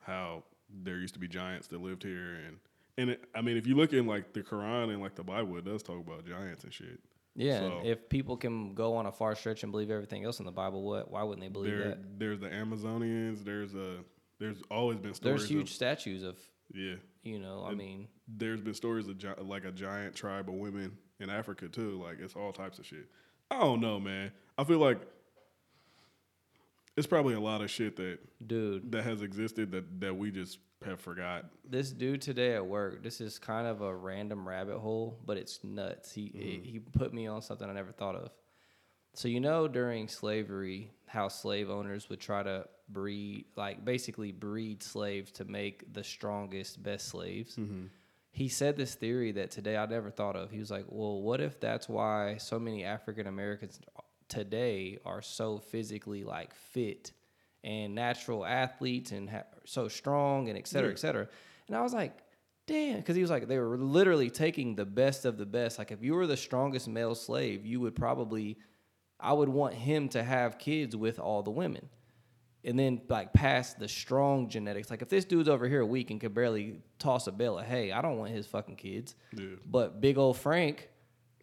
how there used to be giants that lived here, and and it, I mean if you look in like the Quran and like the Bible, it does talk about giants and shit. Yeah, So- if people can go on a far stretch and believe everything else in the Bible, what? Why wouldn't they believe There, that? there's the Amazonians. There's a there's always been stories. There's huge Of, statues of, yeah, you know, I mean, there's been stories of gi- like a giant tribe of women in Africa too. Like it's all types of shit. I don't know, man. I feel like it's probably a lot of shit that dude, that has existed that that we just have forgot. this dude today at work, this is kind of a random rabbit hole, but it's nuts. He Mm-hmm. he put me on something I never thought of. So you know during slavery how slave owners would try to breed like basically breed slaves to make the strongest best slaves. Mm-hmm. He said this theory that today I never thought of. He was like, "Well, what if that's why so many African Americans today are so physically like fit and natural athletes and ha- so strong and et cetera, Yeah. et cetera. And I was like, damn, because he was like, they were literally taking the best of the best. Like, if you were the strongest male slave, you would probably, I would want him to have kids with all the women. And then like pass the strong genetics. Like if this dude's over here weak and could barely toss a bale of hay, I don't want his fucking kids. Yeah. But big old Frank,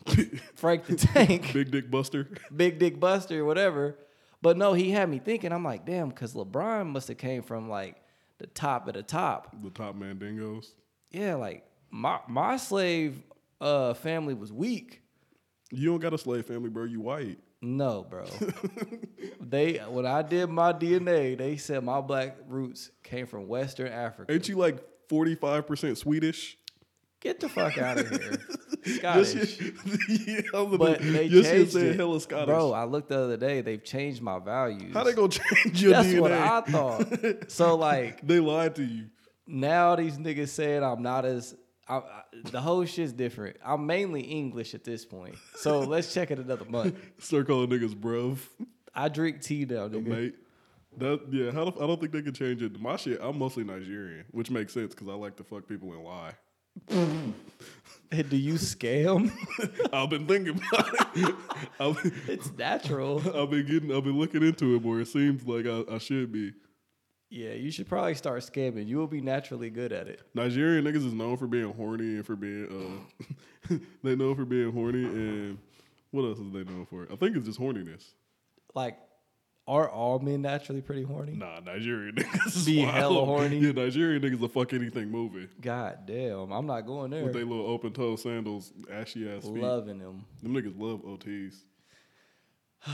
Frank the Tank, Big Dick Buster. Big Dick Buster, whatever. But no, he had me thinking. I'm like, damn, because LeBron must have came from like the top of the top. the top Mandingos. Yeah, like my my slave uh family was weak. You don't got a slave family, bro. You white. No, bro. they when I did my DNA, they said my black roots came from Western Africa. Ain't you like forty five percent Swedish? Get the fuck out of here, Your Scottish. yeah, But about- they your shit changed said it. hella Scottish. Bro, I looked the other day. They've changed my values. How they gonna change your That's DNA? what I thought. So like they lied to you. now these niggas saying I'm not as I, I, the whole shit's different. I'm mainly English at this point. So let's check it another month. Start calling niggas bruv, I drink tea now, nigga. mate. That yeah, how the, I don't think they can change it. My shit, I'm mostly Nigerian, which makes sense because I like to fuck people and lie. Hey, Do you scam? I've been thinking about it. I've, been- it's natural. I've been getting, I've been looking into it more. It seems like I, I should be. Yeah, you should probably start scamming. You will be naturally good at it. Nigerian niggas is known for being horny and for being uh they know for being horny and what else is they known for? I think it's just horniness. Like, are all men naturally pretty horny? Nah, Nigerian niggas Be wild. hella horny? Yeah, Nigerian niggas will fuck anything moving. God damn, I'm not going there. With they little open toe sandals, ashy ass feet. Loving them. Them niggas love OTs.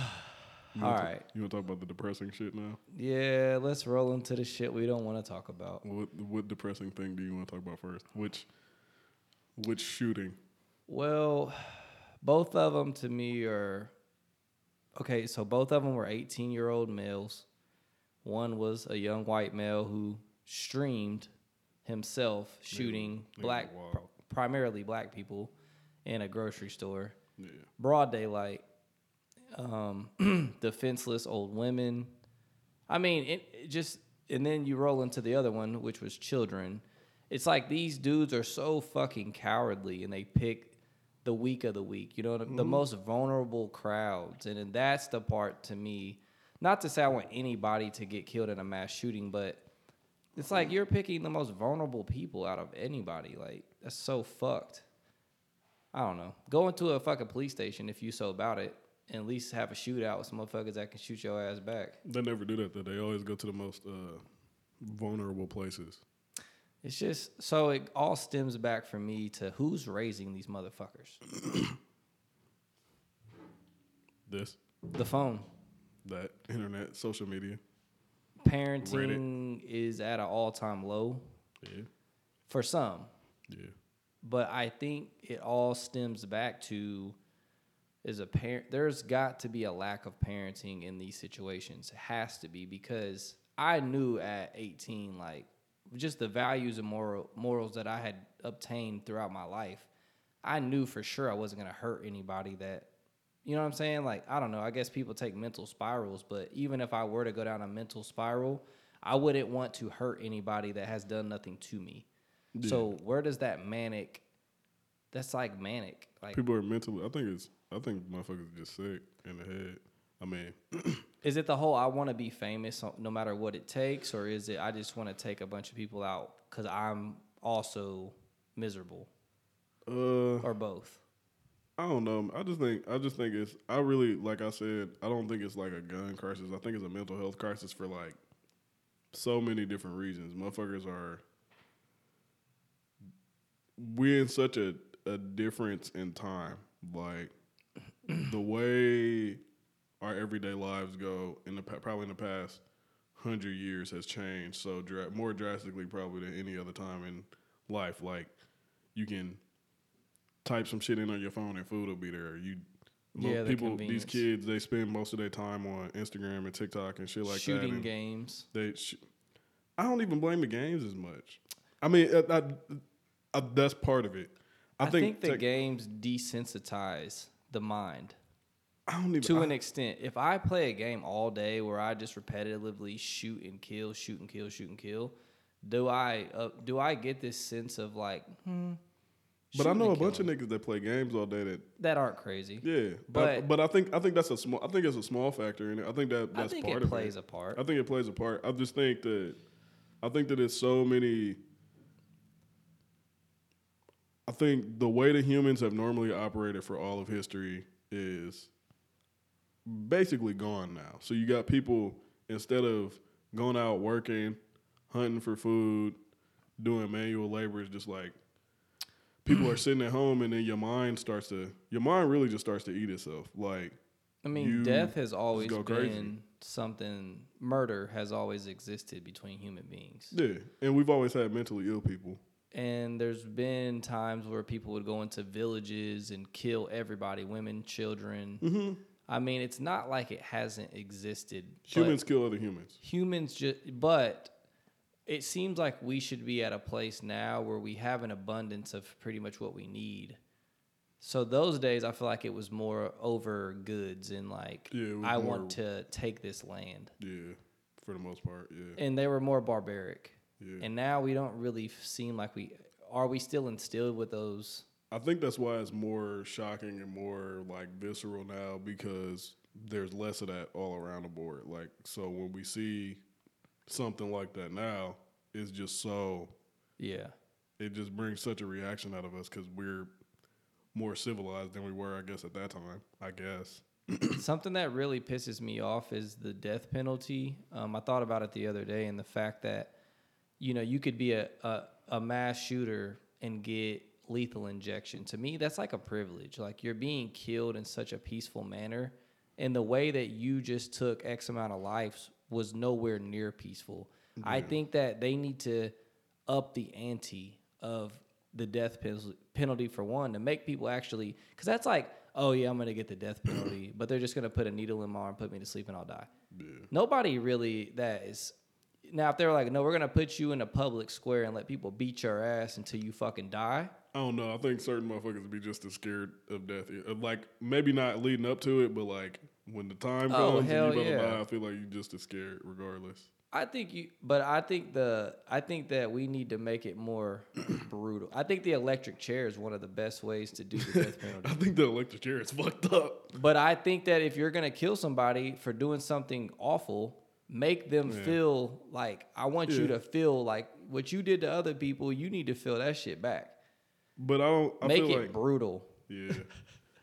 You All right. you wanna talk about the depressing shit now? Yeah, let's roll into the shit we don't want to talk about. What what depressing thing do you want to talk about first? Which which shooting? Well, both of them to me are okay. So both of them were 18 year old males. One was a young white male who streamed himself shooting black, wild. pr- primarily black people, in a grocery store, Yeah. broad daylight. Um, defenseless old women. I mean, it, it just and then you roll into the other one, which was children. It's like these dudes are so fucking cowardly, and they pick the weak of the weak. You know, the, the most vulnerable crowds, and then that's the part to me. not to say I want anybody to get killed in a mass shooting, but it's like you're picking the most vulnerable people out of anybody. Like that's so fucked. I don't know. Go into a fucking police station if you so about it, and at least have a shootout with some motherfuckers that can shoot your ass back. They never do that. Though. They always go to the most uh, vulnerable places. It's just so it all stems back for me to who's raising these motherfuckers. This, The phone. that, internet, social media. Parenting is at an all time low Yeah, for some. yeah. but I think it all stems back to is a parent. There's got to be a lack of parenting in these situations. It has to be because I knew at 18, like just the values and moral morals that I had obtained throughout my life. I knew for sure I wasn't gonna hurt anybody. That you know what I'm saying? Like I don't know. I guess people take mental spirals, but even if I were to go down a mental spiral, I wouldn't want to hurt anybody that has done nothing to me. So where does that manic? That's like manic. Like, People are mentally. I think it's. I think motherfuckers are just sick in the head. I mean, is it the whole I want to be famous no matter what it takes, or is it I just want to take a bunch of people out because I'm also miserable, uh, or both? I don't know. I just think. I just think it's. I really like. I said. I don't think it's like a gun crisis. I think it's a mental health crisis for like so many different reasons. Motherfuckers are. We're in such a a difference in time. Like the way our everyday lives go in the probably in the past hundred years has changed so dra- more drastically probably than any other time in life. Like you can type some shit in on your phone and food will be there. You Yeah, the people these kids they spend most of their time on Instagram and TikTok and shit like that. Shooting games. They sh- I don't even blame the games as much. I mean, uh, I, I, I, that's part of it. I, I, think, the tech- games desensitize the mind even to I- an extent. If I play a game all day where I just repetitively shoot and kill, shoot and kill, shoot and kill, do I uh, do I get this sense of like? Hmm, But I know a bunch of niggas that play games all day that that aren't crazy. yeah. But- But but I think I think that's a small I think it's a small factor in it. I think that I that's think part it of plays it. Plays a part. I think it plays a part. I just think that I think that there's so many. I think the way that humans have normally operated for all of history is basically gone now. So you got people instead of going out working, hunting for food, doing manual labor, it's just like people are sitting at home and then your mind starts to your mind really just starts to eat itself. Like I mean, death has always been crazy. something. Murder has always existed between human beings, Yeah, and we've always had mentally ill people. and there's been times where people would go into villages and kill everybody, women, children. Mm-hmm. I mean, it's not like it hasn't existed. Humans kill other humans. humans just, but it seems like we should be at a place now where we have an abundance of pretty much what we need. So those days, I feel like it was more over goods and like Yeah, I more- want to take this land, Yeah, for the most part. Yeah, and they were more barbaric. yeah. And now we don't really seem like we are. We still instilled with those. I think that's why it's more shocking and more like visceral now because there's less of that all around the board. Like, so when we see something like that now, it's just so Yeah, it just brings such a reaction out of us because we're more civilized than we were, I guess, at that time. I guess. Something that really pisses me off is the death penalty. Um, I thought about it the other day, and the fact that you know you could be a, a a mass shooter and get lethal injection. To me, that's like a privilege. Like you're being killed in such a peaceful manner, and the way that you just took X amount of lives was nowhere near peaceful. I think that they need to up the ante of the death penalty for one to make people actually because that's like oh yeah i'm gonna get the death penalty but they're just gonna put a needle in my arm put me to sleep and i'll die nobody really that is now if they were like no we're gonna put you in a public square and let people beat your ass until you fucking die I don't know. I think certain motherfuckers would be just as scared of death. Uh, Like maybe not leading up to it, but like when the time Oh, comes and you yeah. die, I feel like you're just as scared regardless. I think you, but I think the, I think that we need to make it more brutal. I think the electric chair is one of the best ways to do the death penalty. I think the electric chair is fucked up. But I think that if you're gonna kill somebody for doing something awful, make them feel like I want you to feel like what you did to other people. You need to feel that shit back. But I don't. I Make feel it like brutal. yeah,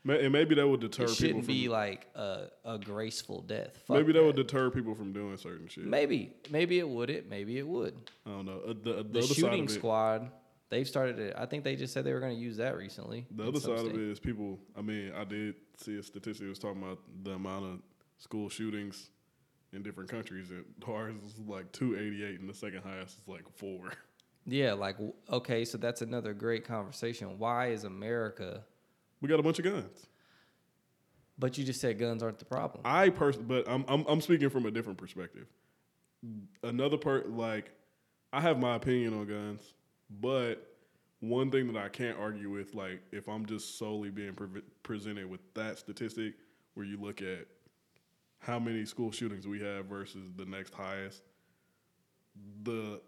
and maybe that would deter It people shouldn't from. be like a, a graceful death. Fuck maybe that would deter people from doing certain shit. Maybe, maybe it would. It maybe it would. I don't know. Uh, the the, The other side shooting squad, they've started it. I think they just said they were going to use that recently. The other side of it is people. I mean, I did see a statistic that was talking about the amount of school shootings in different countries, and ours is like two eighty eight, and the second highest is like four. Yeah, like okay, so that's another great conversation. Why is America? We got a bunch of guns. But you just said guns aren't the problem. I personally, but I'm, I'm I'm speaking from a different perspective. Another part, like I have my opinion on guns, but one thing that I can't argue with, like if I'm just solely being pre- presented with that statistic, where you look at how many school shootings we have versus the next highest, the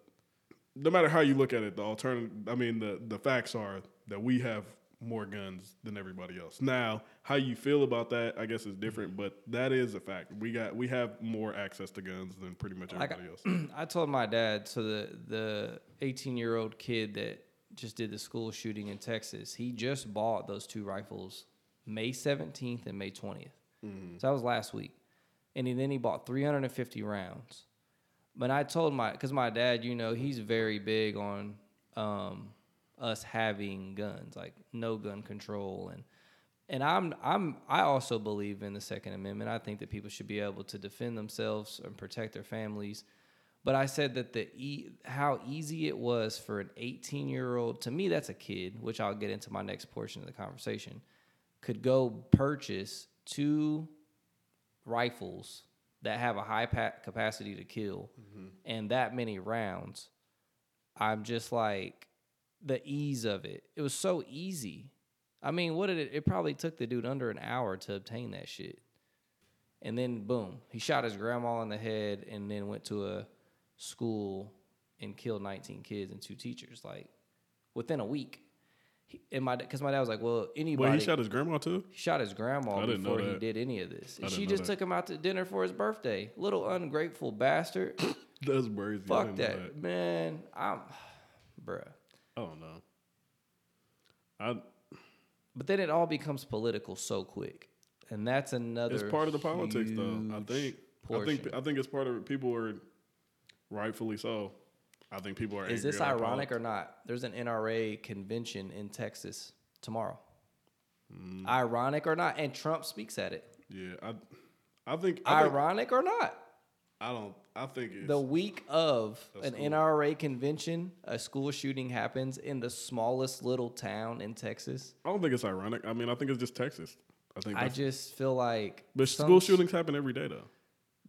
no matter how you look at it, the alternative, I mean, the the facts are that we have more guns than everybody else. Now, how you feel about that, I guess, is different, mm-hmm. but that is a fact. We got we have more access to guns than pretty much everybody else. I told my dad, so the the 18 year old kid that just did the school shooting in Texas, he just bought those two rifles May 17th and May 20th. Mm-hmm. So that was last week. And he, then he bought 350 rounds. But I told my, because my dad, you know, he's very big on um, us having guns, like no gun control, and and I'm I'm I also believe in the Second Amendment. I think that people should be able to defend themselves and protect their families. But I said that the e- how easy it was for an 18 year old to me that's a kid, which I'll get into my next portion of the conversation, could go purchase two rifles that have a high pa- capacity to kill mm-hmm. and that many rounds. I'm just like the ease of it. It was so easy. I mean, what did it? It probably took the dude under an hour to obtain that shit. And then boom, he shot his grandma in the head and then went to a school and killed 19 kids and two teachers like within a week. He, and my because my dad was like, well, anybody Wait, he shot his grandma too. he shot his grandma I didn't know before he did any of this. And she just that. took him out to dinner for his birthday. Little ungrateful bastard. That's crazy. Fuck didn't that. Man, I'm bruh. I don't know. I But then it all becomes political so quick. And that's another it's part of the politics, though. I think. I think. I think it's part of it. People are rightfully so. I think people are. Is this ironic or not? There's an NRA convention in Texas tomorrow. Mm. Ironic or not? And Trump speaks at it. Yeah, I. I think. I, think, Ironic or not? I don't. I think it's. The week of an cool. NRA convention, a school shooting happens in the smallest little town in Texas. I don't think it's ironic. I mean, I think it's just Texas. I think. I just feel like but school shootings happen every day, though.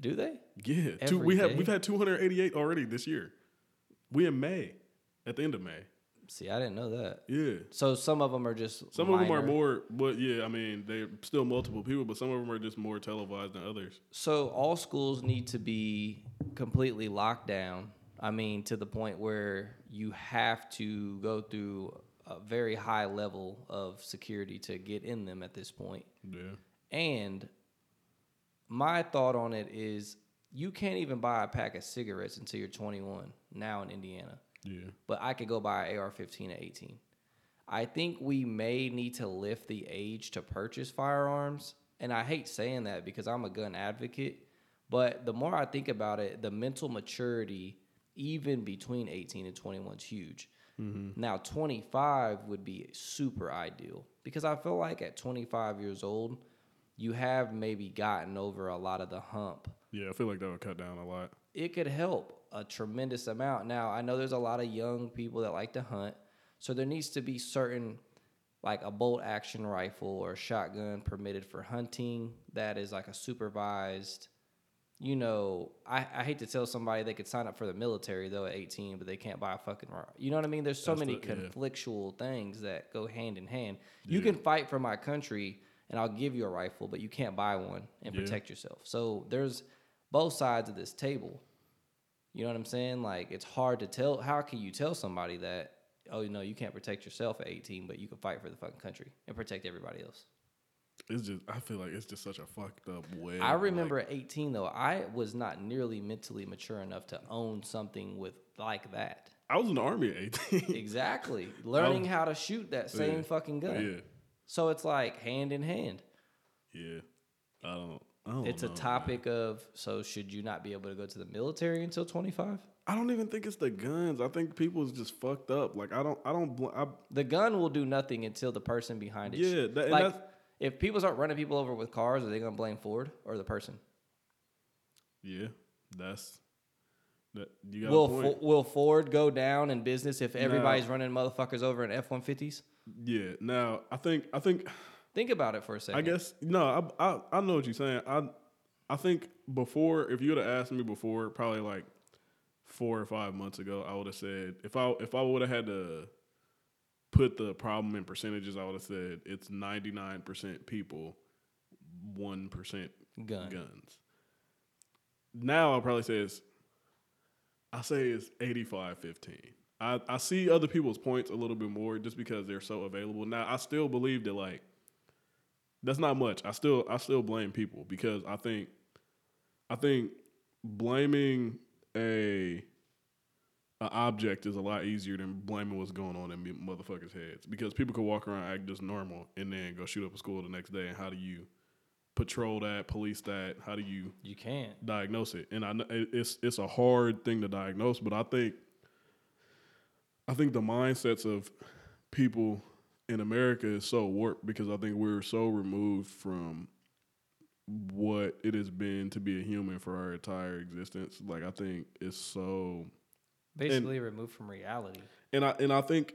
Do they? Yeah, two, we have day? we've had 288 already this year. We in May, at the end of May. See, I didn't know that. Yeah, So some of them are just some of them are more, but yeah, I mean they're still multiple people, but some of them are just more televised than others. So all schools need to be completely locked down. I mean, to the point where you have to go through a very high level of security to get in them at this point. Yeah, And my thought on it is you can't even buy a pack of cigarettes until you're 21 now in Indiana. yeah. But I could go buy an AR-15 at 18. I think we may need to lift the age to purchase firearms. And I hate saying that because I'm a gun advocate, but the more I think about it, the mental maturity even between 18 and 21 is huge. Mm-hmm. Now 25 would be super ideal because I feel like at 25 years old, you have maybe gotten over a lot of the hump Yeah, I feel like that would cut down a lot. it could help a tremendous amount. Now, I know there's a lot of young people that like to hunt, so there needs to be certain like a bolt action rifle or a shotgun permitted for hunting that is like a supervised you know, I, I hate to tell somebody they could sign up for the military though at 18, but they can't buy a fucking. ri- You know what I mean? There's so That's many the- yeah. conflictual things that go hand in hand. You Yeah. can fight for my country, and I'll give you a rifle, but you can't buy one and Yeah. protect yourself. So there's both sides of this table. You know what I'm saying? Like it's hard to tell. How can you tell somebody that? Oh, you know, you can't protect yourself at 18, but you can fight for the fucking country and protect everybody else. It's just I feel like it's just such a fucked up way. I remember like- at 18 though, I was not nearly mentally mature enough to own something with like that. I was in the army at eighteen. Exactly. Learning how to shoot that same Yeah. fucking gun. yeah, So it's like hand in hand. yeah. I don't. Don't It's a man. topic of so should you not be able to go to the military until 25? I don't even think it's the guns. I think people is just fucked up. Like I don't. I don't. bl- I, The gun will do nothing until the person behind it. Yeah, that- like if people start running people over with cars, are they gonna blame Ford or the person? yeah, that's that. You got Will a point. Fo- will Ford go down in business if everybody's running motherfuckers over in F one fifties? yeah. Now I think. I think. Think about it for a second. I guess no. I, I I know what you're saying. I I think before, if you would have asked me before, probably like four or five months ago, I would have said if I if I would have had to put the problem in percentages, I would have said it's 99 percent people, one percent Gun. guns. Now I'll probably say it's I say it's 85 15. I, I see other people's points a little bit more just because they're so available. Now I still believe that like that's not much. I still I still blame people because I think I think blaming a an object is a lot easier than blaming what's going on in motherfuckers' heads because people could walk around act just normal and then go shoot up a school the next day. And how do you patrol that, police that? How do you You can't. diagnose it? And I know it's it's a hard thing to diagnose, but I think I think the mindsets of people in America is so warped because I think we're so removed from what it has been to be a human for our entire existence. Like I think it's so Basically removed from reality. and I and I think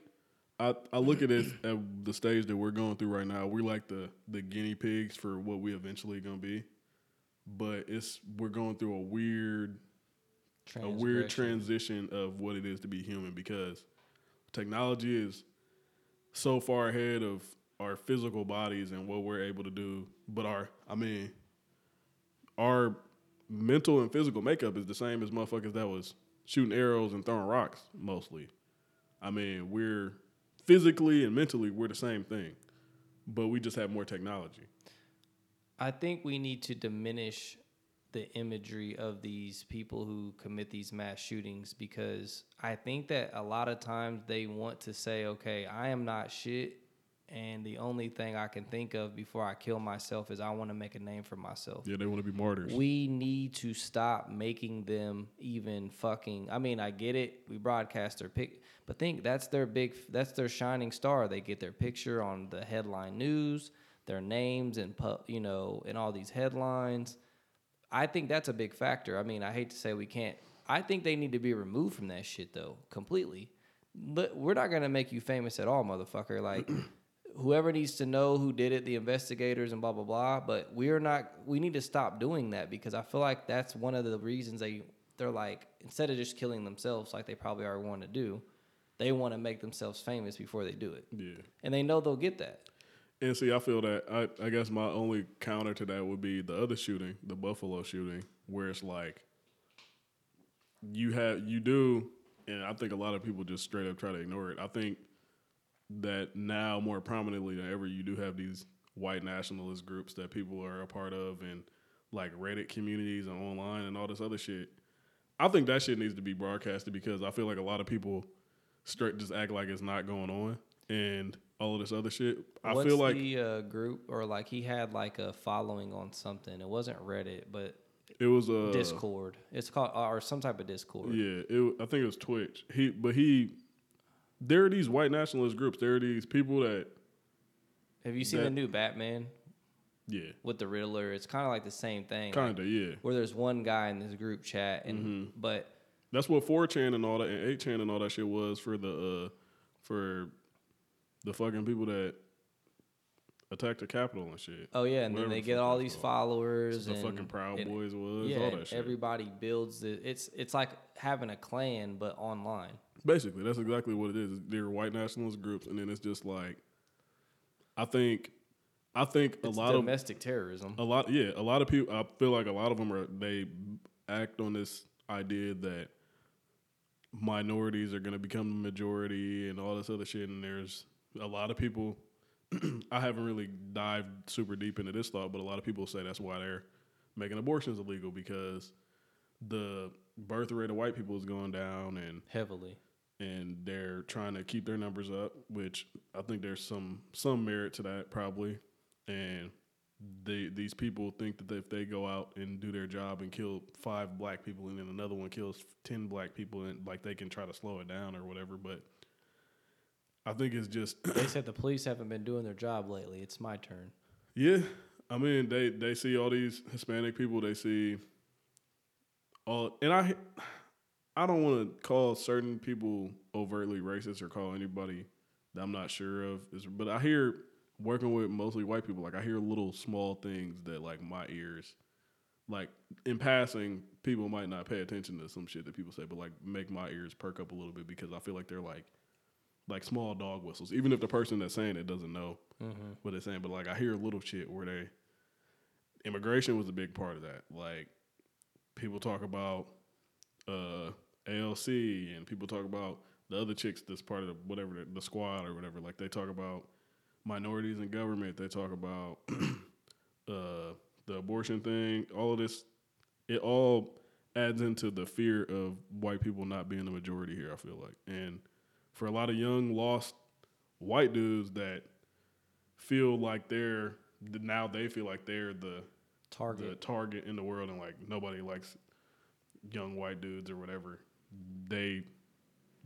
I, I look at it at the stage that we're going through right now. We're like the the guinea pigs for what we eventually gonna be, but it's we're going through a weird a weird transition of what it is to be human because technology is so far ahead of our physical bodies and what we're able to do. But our I mean our mental and physical makeup is the same as motherfuckers that was shooting arrows and throwing rocks mostly. I mean, we're physically and mentally we're the same thing, but we just have more technology. I think we need to diminish the imagery of these people who commit these mass shootings because I think that a lot of times they want to say, okay, I am not shit. And the only thing I can think of before I kill myself is I want to make a name for myself. Yeah, they want to be martyrs. We need to stop making them even fucking. I mean, I get it. We broadcast their pic, but think that's their big, that's their shining star. They get their picture on the headline news, their names and pu- you know, and all these headlines. I think that's a big factor. I mean, I hate to say we can't. I think they need to be removed from that shit though, completely. But we're not gonna make you famous at all, motherfucker. Like whoever needs to know who did it, the investigators and blah blah blah. But we're not. We need to stop doing that because I feel like that's one of the reasons they they're like instead of just killing themselves like they probably are want to do, they want to make themselves famous before they do it, yeah. and they know they'll get that. And see, I feel that I, I guess my only counter to that would be the other shooting, the Buffalo shooting, where it's like you have you do, and I think a lot of people just straight up try to ignore it. I think that now more prominently than ever, you do have these white nationalist groups that people are a part of, and like Reddit communities and online and all this other shit. I think that shit needs to be broadcasted because I feel like a lot of people straight just act like it's not going on and all of this other shit. I What's feel like the uh, group or like he had like a following on something. It wasn't Reddit, but it was a Discord. It's called or some type of Discord. Yeah, it, I think it was Twitch. He, but he, there are these white nationalist groups. There are these people that, Have you seen the new Batman yeah, with the Riddler? It's kind of like the same thing. kinda, yeah. where there's one guy in this group chat, and Mm-hmm. but That's what 4chan and all that, and 8chan and all that shit was for the, uh, for the fucking people that attacked the Capitol and shit. oh yeah, and Whatever then they the get all these called. followers. The and, fucking Proud and- Boys was yeah, all that shit. everybody builds the. It's it's like having a clan but online. Basically, that's exactly what it is. They're white nationalist groups, and then it's just like, I think, I think It's a lot of domestic terrorism. a lot yeah a lot of people i feel like a lot of them are they act on this idea that minorities are going to become the majority and all this other shit and there's a lot of people I haven't really dived super deep into this thought, but a lot of people say that's why they're making abortions illegal because the birth rate of white people is going down and Heavily. and they're trying to keep their numbers up, which I think there's some some merit to that probably. And they these people think that if they go out and do their job and kill five black people and then another one kills ten black people and like they can try to slow it down or whatever, but I think it's just They said the police haven't been doing their job lately. It's my turn. Yeah, I mean they they see all these Hispanic people. They see all, and I I don't want to call certain people overtly racist or call anybody that I'm not sure of. Is, but I hear working with mostly white people, like I hear little small things that like my ears, like in passing, people might not pay attention to some shit that people say, but like make my ears perk up a little bit because I feel like they're like like small dog whistles, even if the person that's saying it doesn't know what they're saying. But like I hear little shit where they immigration was a big part of that. Like people talk about uh AOC and people talk about the other chicks that's part of the, whatever the, the squad or whatever. Like they talk about minorities in government. They talk about uh the abortion thing. All of this, it all adds into the fear of white people not being the majority here. I feel like, and for a lot of young lost white dudes that feel like they're now they feel like they're the the Target. target in the world and like nobody likes young white dudes or whatever. They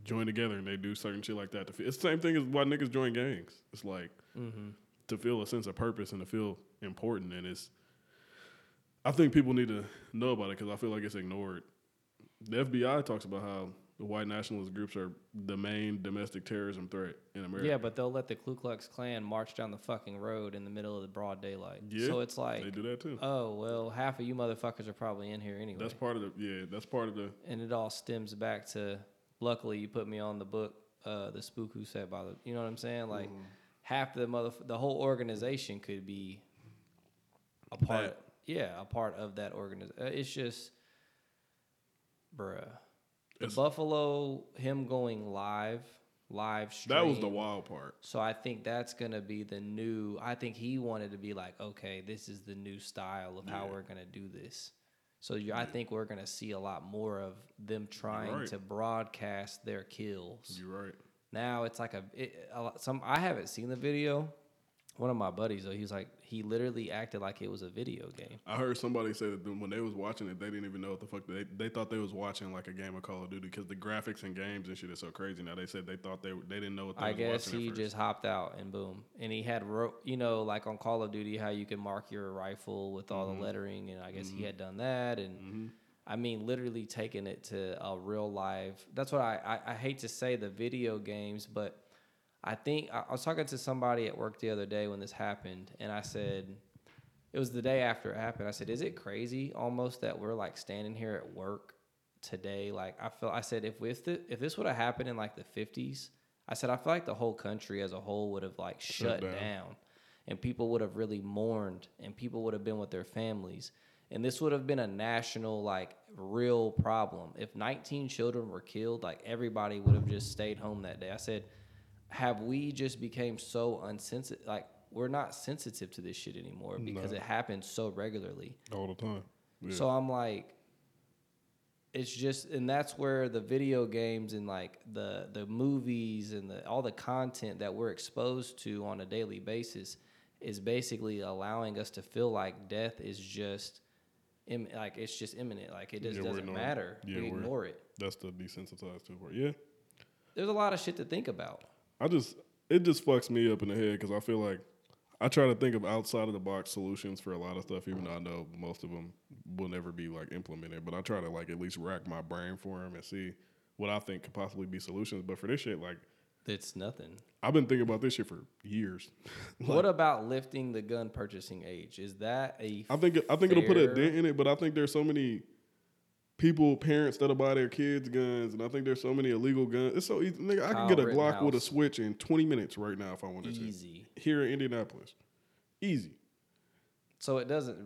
join together and they do certain shit like that. To feel, it's the same thing as why niggas join gangs. It's like mm-hmm. to feel a sense of purpose and to feel important. And it's, I think people need to know about it because I feel like it's ignored. The FBI talks about how the white nationalist groups are the main domestic terrorism threat in America. Yeah, but they'll let the Ku Klux Klan march down the fucking road in the middle of the broad daylight. Yeah, so it's like, they do that too. oh well, half of you motherfuckers are probably in here anyway. that's part of the yeah. That's part of the and it all stems back to luckily you put me on the book uh the spook who sat by the you know what i'm saying like Mm-hmm. half the mother the whole organization could be a part That. yeah a part of that organization it's just bruh the It's- buffalo him going live live stream that was the wild part. so I think that's gonna be the new. I think he wanted to be like, okay, this is the new style of how we're gonna do this. So you, I think we're gonna see a lot more of them trying right. to broadcast their kills. You're right. Now it's like a, it, a lot, some. I haven't seen the video. One of my buddies though, he's like, he literally acted like it was a video game. I heard somebody say that when they was watching it, they didn't even know what the fuck they they thought they was watching like a game of Call of Duty because the graphics and games and shit is so crazy now. They said they thought they they didn't know what they I was guess watching. he just hopped out and boom. And he had, ro- you know, like on Call of Duty, how you can mark your rifle with all Mm-hmm. the lettering. And I guess he had done that. And I mean, literally taking it to a real life. That's what I, I, I hate to say the video games, but I think I, I was talking to somebody at work the other day when this happened. And I said, it was the day after it happened. I said, is it crazy almost that we're like standing here at work today? Like I feel, I said, if if, the, if this would have happened in like the fifties, I said, I feel like the whole country as a whole would have like shut down. down. and people would have really mourned and people would have been with their families. And this would have been a national, like, real problem. If 19 children were killed, like, everybody would have just stayed home that day. I said, have we just became so unsensitive? Like, we're not sensitive to this shit anymore because No. it happens so regularly. all the time. Yeah. So I'm like, it's just, and that's where the video games and like the the movies and the all the content that we're exposed to on a daily basis is basically allowing us to feel like death is just, Im- like it's just imminent. Like it just Yeah, doesn't matter. Yeah, we ignore it. That's the desensitized to part. Yeah, There's a lot of shit to think about. I just it just fucks me up in the head because I feel like I try to think of outside of the box solutions for a lot of stuff, even though I know most of them will never be like implemented. But I try to like at least rack my brain for them and see what I think could possibly be solutions. But for this shit, like It's nothing. I've been thinking about this shit for years. what about lifting the gun purchasing age? Is that a I think I think it'll put a dent in it, but I think there's so many people, parents that'll buy their kids guns, and I think there's so many illegal guns. It's so easy. Nigga, I Kyle can get a Glock with a switch in 20 minutes right now if I wanted easy? to. Here in Indianapolis, easy. So it doesn't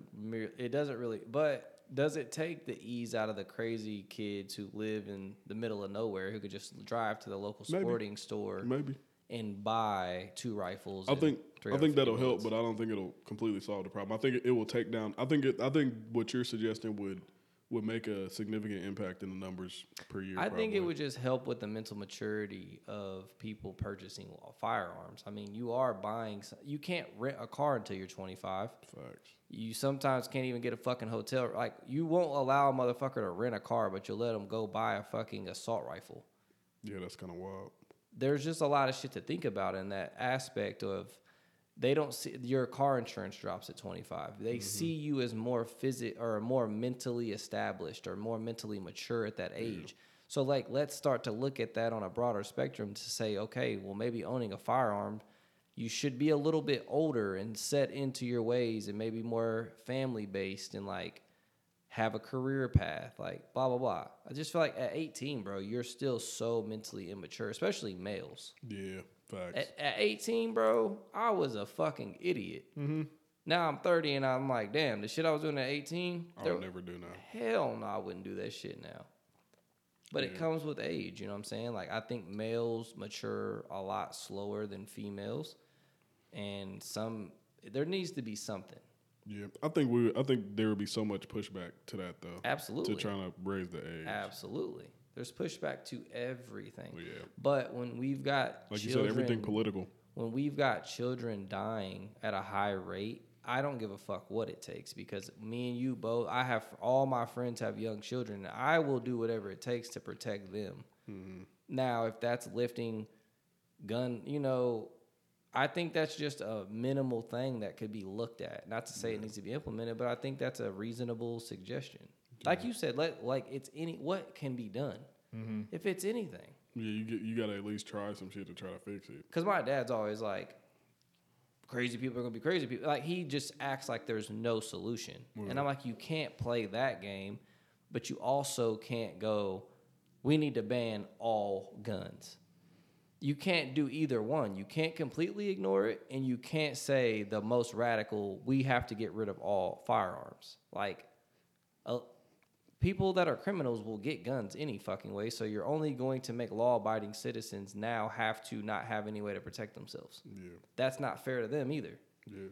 it doesn't really but does it take the ease out of the crazy kids who live in the middle of nowhere who could just drive to the local Maybe. sporting store Maybe. and buy two rifles. I think I think that'll help, but I don't think it'll completely solve the problem. I think it, it will take down. I think it, I think what you're suggesting would would make a significant impact in the numbers per year. I think it would just help with the mental maturity of people purchasing firearms. I mean, you are buying. You can't rent a car until you're 25. facts. You sometimes can't even get a fucking hotel. Like you won't allow a motherfucker to rent a car, but you'll let them go buy a fucking assault rifle. Yeah, that's kind of wild. There's just a lot of shit to think about in that aspect of they don't see your car insurance drops at 25. They mm-hmm. see you as more physic or more mentally established or more mentally mature at that age. So like let's start to look at that on a broader spectrum to say, okay, well maybe owning a firearm, you should be a little bit older and set into your ways and maybe more family based and like have a career path, like blah blah blah. I just feel like at 18, bro, you're still so mentally immature, especially males. Yeah, facts. At, at 18, bro, I was a fucking idiot. Mm-hmm. Now I'm 30 and I'm like, damn, the shit I was doing at 18, I would never do now. hell no, I wouldn't do that shit now. But it comes with age, you know what I'm saying? Like I think males mature a lot slower than females, and some there needs to be something. Yeah, I think we. I think there would be so much pushback to that though. Absolutely. To trying to raise the age. Absolutely. There's pushback to everything. Oh, yeah. But when we've got Like you said, everything political. when we've got children dying at a high rate, I don't give a fuck what it takes because me and you both, I have all my friends have young children. And I will do whatever it takes to protect them. Mm-hmm. Now, if that's lifting gun, you know, I think that's just a minimal thing that could be looked at. Not to say it needs to be implemented, but I think that's a reasonable suggestion. Like you said, let like it's any what can be done. If it's anything. Yeah, you get you gotta at least try some shit to try to fix it. Because my dad's always like, crazy people are gonna be crazy people. Like he just acts like there's no solution, and I'm like, you can't play that game, but you also can't go. We need to ban all guns. You can't do either one. You can't completely ignore it, and you can't say the most radical. We have to get rid of all firearms. Like, uh, people that are criminals will get guns any fucking way. So you're only going to make law-abiding citizens now have to not have any way to protect themselves. Yeah, That's not fair to them either. yeah.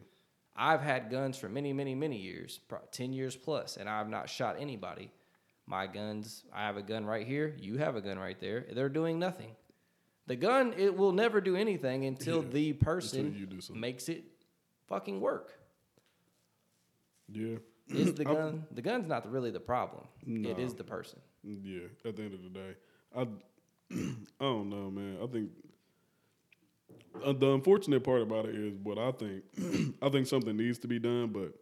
I've had guns for many, many, many years, 10 years plus, and I've not shot anybody. My guns, I have a gun right here. You have a gun right there. They're doing nothing. The gun, it will never do anything until Yeah, the person something. makes it fucking work. Yeah. Is the gun, the gun's not really the problem. It is the person. Yeah, at the end of the day, I, I don't know, man. I think uh, the unfortunate part about it is what I think. I think something needs to be done, but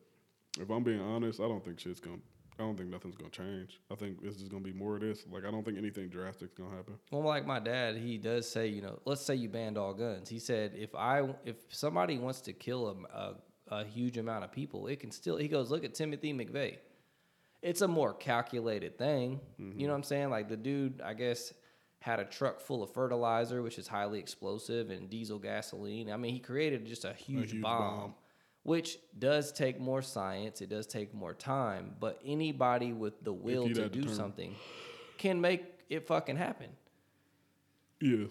if I'm being honest, I don't think shit's gonna. I don't think nothing's gonna change. I think it's just gonna be more of this. Like I don't think anything drastic's gonna happen. Well, like my dad, he does say, you know, let's say you banned all guns. He said, if I, if somebody wants to kill a, a, a huge amount of people, it can still. He goes, look at Timothy McVeigh. It's a more calculated thing. You mm-hmm. know what I'm saying? Like the dude, I guess, had a truck full of fertilizer, which is highly explosive, and diesel gasoline. I mean, he created just a huge, huge bomb, bomb. which does take more science. It does take more time, but anybody with the will to do determined. something can make it fucking happen. Yeah.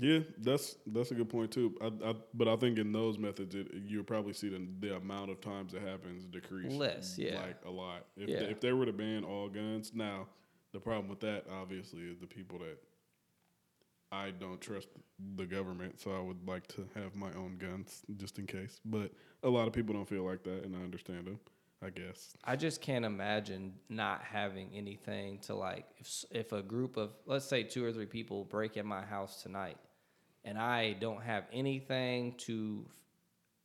Yeah, that's that's a good point too. I, I, but I think in those methods, it, you'll probably see the, the amount of times it happens decrease Less, yeah. like a lot. If Yeah. they, if they were to ban all guns, now the problem with that obviously is the people that I don't trust the government, so I would like to have my own guns just in case. But a lot of people don't feel like that, and I understand them. I guess. I just can't imagine not having anything to like if if a group of let's say two or three people break in my house tonight and I don't have anything to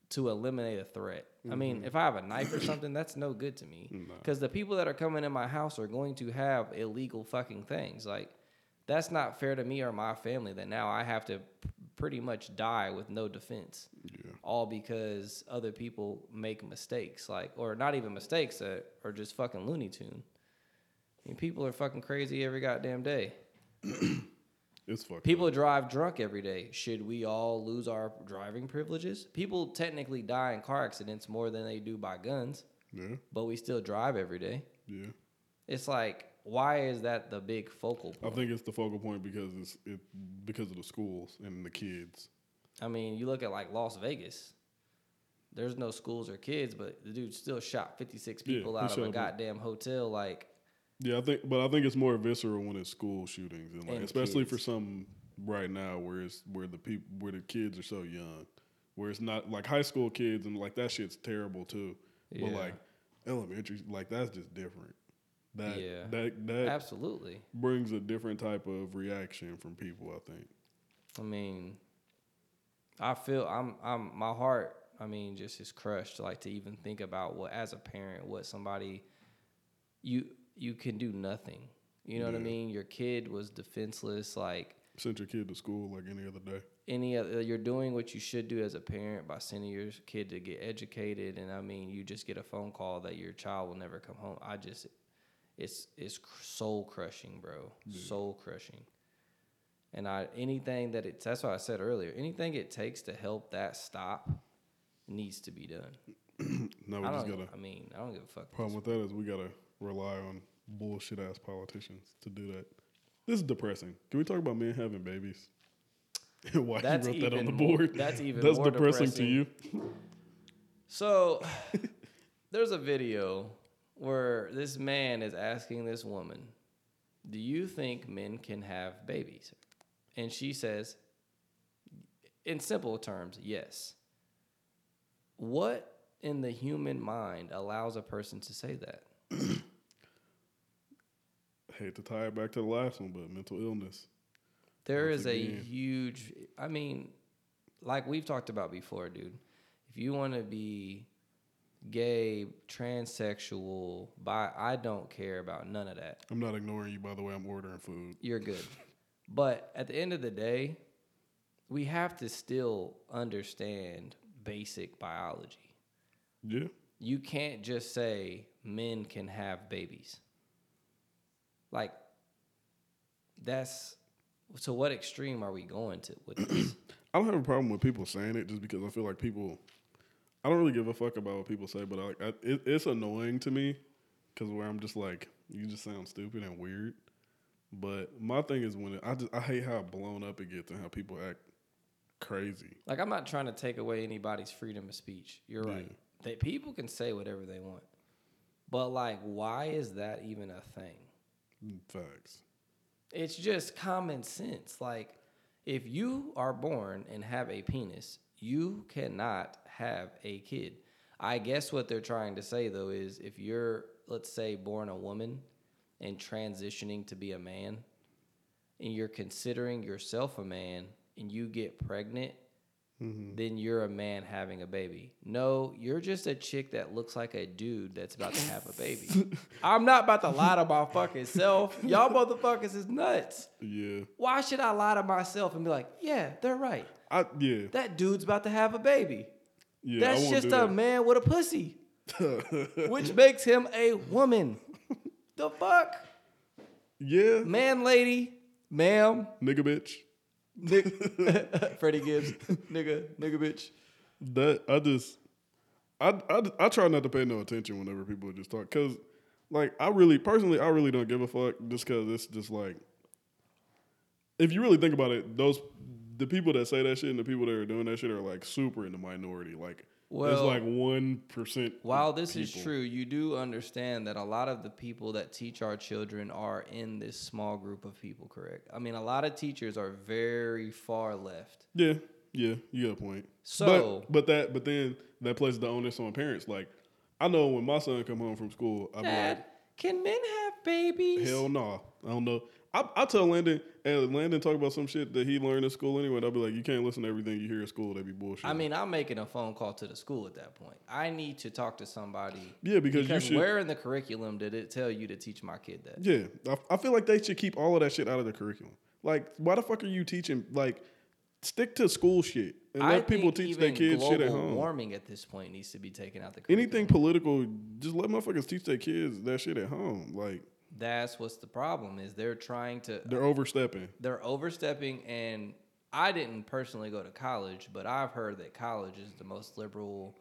to eliminate a threat. I mean, mm-hmm. if I have a knife or something, that's no good to me because the people that are coming in my house are going to have illegal fucking things. Like that's not fair to me or my family that now I have to pretty much die with no defense all because other people make mistakes, like or not even mistakes uh, that are just fucking Looney Tune. I mean, people are fucking crazy every goddamn day. It's fucked. People drive drunk every day. Should we all lose our driving privileges? People technically die in car accidents more than they do by guns, Yeah, but we still drive every day. yeah. It's like why is that the big focal point? I think it's the focal point because it's it because of the schools and the kids. I mean, you look at like Las Vegas. There's no schools or kids, but the dude still shot 56 people he out of a goddamn hotel. Like, Yeah, I think, but I think it's more visceral when it's school shootings, and like And especially for some right now where it's where the people where the kids are so young, where it's not like high school kids and like that shit's terrible too. But like elementary, like that's just different. That Yeah. that that absolutely. brings a different type of reaction from people. I think. I mean, I feel I'm I'm my heart. I mean, just is crushed. Like to even think about what as a parent, what somebody you you can do nothing. You know what I mean? Your kid was defenseless. Like sent your kid to school like any other day. any other, uh, you're doing what you should do as a parent by sending your kid to get educated. And I mean, you just get a phone call that your child will never come home. I just, it's it's soul crushing, bro. Soul crushing. And I anything that it that's what I said earlier. Anything it takes to help that stop needs to be done. No, we I just gotta. I mean, I don't give a fuck. Problem with that is we gotta rely on bullshit ass politicians to do that. This is depressing. Can we talk about men having babies? Why That's you wrote that on the board? that's even that's more depressing, to you. So there's a video where this man is asking this woman, Do you think men can have babies? And she says, in simple terms, yes. What in the human mind allows a person to say that? Hate to tie it back to the last one, but mental illness. There Once is a huge, I mean, like we've talked about before, dude. If you want to be gay, transsexual, bi, I don't care about none of that. I'm not ignoring you, by the way. I'm ordering food. You're good. But at the end of the day, we have to still understand basic biology. Yeah, You can't just say men can have babies. Like, that's so. What extreme are we going to with this? I don't have a problem with people saying it, just because I feel like people. I don't really give a fuck about what people say, but I, like, I, it, it's annoying to me because where I'm just like, you just sound stupid and weird. But my thing is when it, I just I hate how blown up it gets and how people act crazy. Like, I'm not trying to take away anybody's freedom of speech. You're right. They people can say whatever they want, but like, why is that even a thing? Mm, facts. It's just common sense. Like, if you are born and have a penis, you cannot have a kid. I guess what they're trying to say though is if you're, let's say, born a woman and transitioning to be a man, and you're considering yourself a man and you get pregnant, Mm-hmm. then you're a man having a baby. No, you're just a chick that looks like a dude that's about to have a baby. I'm not about to lie to my fucking self. Y'all motherfuckers is nuts. Yeah. Why should I lie to myself and be like, yeah, they're right. I yeah. That dude's about to have a baby. Yeah. That's just a that. man with a pussy, which makes him a woman. the fuck? Yeah. Man, lady, ma'am, Nigga bitch. Nick, Freddie Gibbs, nigga, nigga, bitch. That I just I, I I try not to pay no attention whenever people just talk because like I really personally I really don't give a fuck just because it's just like if you really think about it those the people that say that shit and the people that are doing that shit are like super in the minority. Like it's Well, like one percent While this is true, you do understand that a lot of the people that teach our children are in this small group of people, correct? I mean, a lot of teachers are very far left. yeah yeah you got a point So- but, but that but then that places the onus on parents like I know when my son come home from school I'm like can men have babies? Hell no. I don't know. I, I tell Landon, and Landon talk about some shit that he learned in school anyway. I'll be like, you can't listen to everything you hear at school. They be bullshit. I mean, I'm making a phone call to the school at that point. I need to talk to somebody. Yeah, because you because should- where in the curriculum did it tell you to teach my kid that? yeah, I, I feel like they should keep all of that shit out of the curriculum. Like, why the fuck are you teaching? Like, stick to school shit and let people teach their kids shit at home. Warming at this point needs to be taken out the curriculum. Anything political, just let motherfuckers teach their kids that shit at home. Like, That's what's the problem is they're trying to they're overstepping. they're overstepping and I didn't personally go to college, but I've heard that college is the most liberal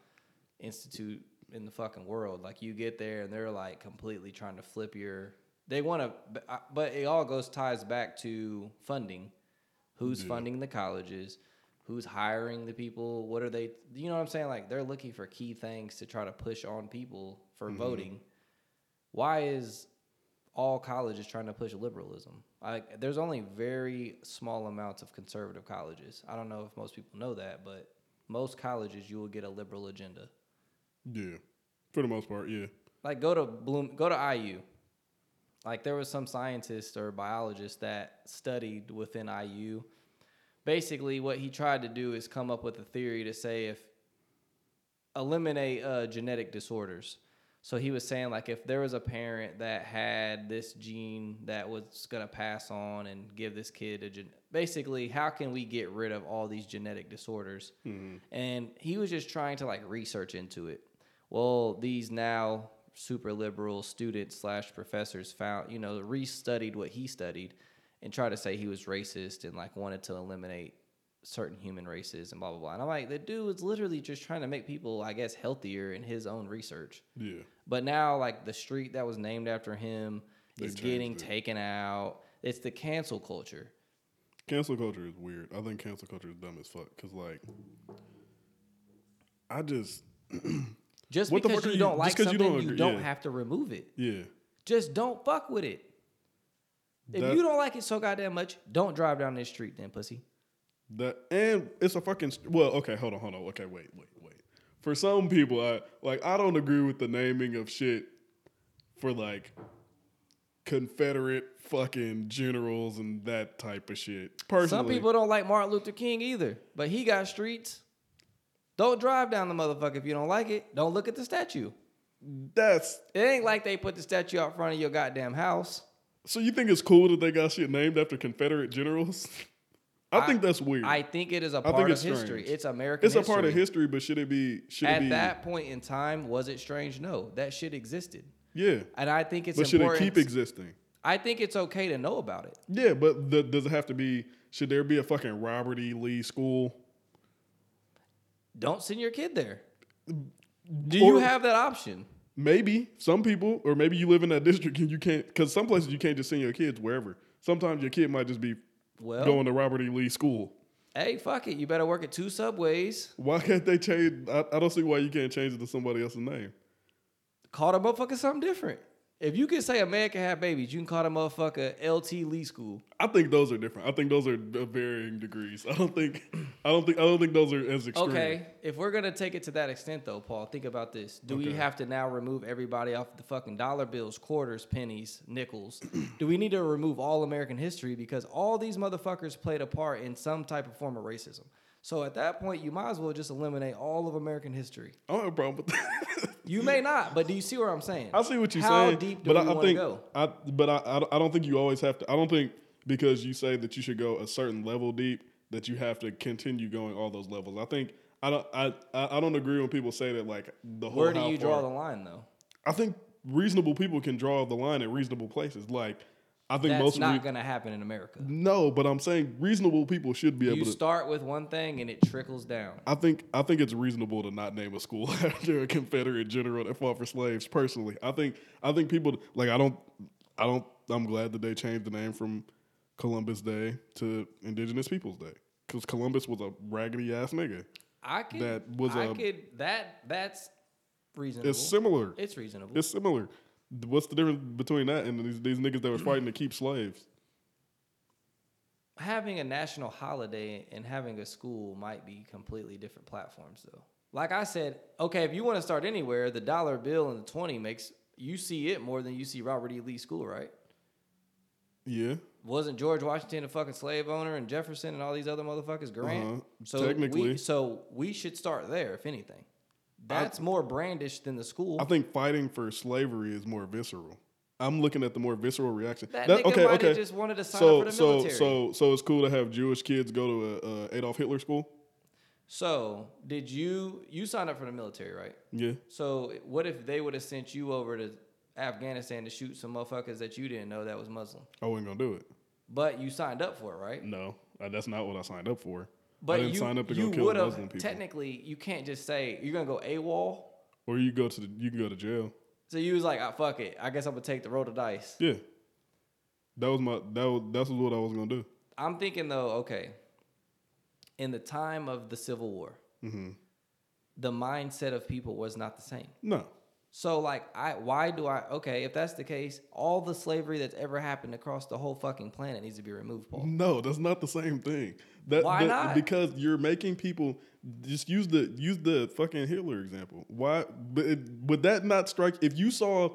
institute in the fucking world. Like you get there and they're like completely trying to flip your They want to, but it all goes ties back to funding. Who's Yeah. funding the colleges? Who's hiring the people? What are they? You know what I'm saying? Like they're looking for key things to try to push on people for Mm-hmm. voting. Why is all colleges trying to push liberalism? Like there's only very small amounts of conservative colleges. I don't know if most people know that, but most colleges you will get a liberal agenda. Yeah, for the most part, yeah. Like go to Bloom, go to IU. Like there was some scientist or biologist that studied within IU. Basically, what he tried to do is come up with a theory to say if eliminate uh, genetic disorders. So he was saying like if there was a parent that had this gene that was gonna pass on and give this kid a gen- basically how can we get rid of all these genetic disorders? Mm-hmm. And he was just trying to like research into it. Well, these now super liberal students slash professors found you know restudied what he studied and tried to say he was racist and like wanted to eliminate certain human races and blah blah blah. And I'm like, the dude was literally just trying to make people, I guess, healthier in his own research. Yeah. But now, like the street that was named after him They is getting it. taken out. It's the cancel culture. Cancel culture is weird. I think cancel culture is dumb as fuck. Cause like, I just Just What because you, you- don't like 'cause you something, don't you don't yeah. have to remove it. yeah. Just don't fuck with it. If That- you don't like it so goddamn much, don't drive down this street, then, pussy. That and it's a fucking well. Okay, hold on, hold on. Okay, wait, wait, wait. For some people, I like I don't agree with the naming of shit for like Confederate fucking generals and that type of shit. Personally, Some people don't like Martin Luther King either, but he got streets. Don't drive down the motherfucker if you don't like it. Don't look at the statue. that's It ain't like they put the statue out front of your goddamn house. so. You think it's cool that they got shit named after Confederate generals? I, think that's weird. I think it is a part of it's history. strange. It's American it's a part of history. history, but should it be? Should it At be? that point in time, was it strange? No, that shit existed, yeah, and I think it's but should it keep existing? I think it's okay to know about it. Yeah, but the, does it have to be? Should there be a fucking Robert E. Lee school? Don't send your kid there. Do you have that option? Maybe some people, or maybe you live in that district and you can't, because some places you can't just send your kids wherever. Sometimes your kid might just be Well, going to Robert E. Lee school. hey, fuck it. You better work at two subways. Why can't they change? I, I don't see why you can't change it to somebody else's name. Call the motherfucker something different. If you can say a man can have babies, you can call the motherfucker LT Lee School. I think those are different. I think those are varying degrees. I don't think, I don't think, I don't think those are as extreme. Okay, if we're gonna take it to that extent, though, Paul, think about this: Do we have to now remove everybody off the fucking dollar bills, quarters, pennies, nickels? Do we need to remove all American history because all these motherfuckers played a part in some type of form of racism? So at that point, you might as well just eliminate all of American history. I don't have a problem with that. You may not, but do you see what I'm saying? I see what you're How saying. deep do but we I, I want to think, go? I, but I, I, don't- think you always have to. I don't think because you say that you should go a certain level deep that you have to continue going all those levels. I think I don't. I, I don't agree when people say that like the whole. Where do how you draw the line, though? I think reasonable people can draw the line at reasonable places. Like I think That's most not re- gonna happen in America. no, but I'm saying reasonable people should be You able to. You start with one thing and it trickles down. I think I think it's reasonable to not name a school after a Confederate general that fought for slaves. Personally, I think I think people like I don't I don't I'm glad that they changed the name from Columbus Day to Indigenous Peoples Day because Columbus was a raggedy ass nigga. I could. That was I a- could. That that's reasonable. It's similar. It's reasonable. It's similar. What's the difference between that and these, these niggas that were fighting to keep slaves? having a national holiday and having a school might be completely different platforms, though. Like I said, okay, if you want to start anywhere, the dollar bill and the twenty makes you see it more than you see Robert E. Lee School, right? Yeah, Wasn't George Washington a fucking slave owner and Jefferson and all these other motherfuckers Grant? Uh-huh. So Technically. we, so we should start there, if anything. That's more brandish than the school. I think fighting for slavery is more visceral. I'm looking at the more visceral reaction. That nigga might have just wanted to sign so, up for the so, military. So, so it's cool to have Jewish kids go to a, a Adolf Hitler school. so did you you signed up for the military, right? Yeah, So what if they would have sent you over to Afghanistan to shoot some motherfuckers that you didn't know that was Muslim? I wasn't gonna do it. But you signed up for it, right? No, uh, that's not what I signed up for. But I didn't you, sign up to you go kill would have Muslim people. technically you can't just say you're gonna go AWOL. Or you go to the, you can go to jail. So you was like, ah, fuck it. I guess I'm gonna take the roll of dice. Yeah, That was my that was that's what I was gonna do. I'm thinking though, okay, in the time of the Civil War, Mm-hmm. the mindset of people was not the same. No, So like, I why do I? Okay, if that's the case, all the slavery that's ever happened across the whole fucking planet needs to be removed, Paul. no, that's not the same thing. That, Why that- not? Because you're making people just use the use the fucking Hitler example. Why? But it, would that not strike? If you saw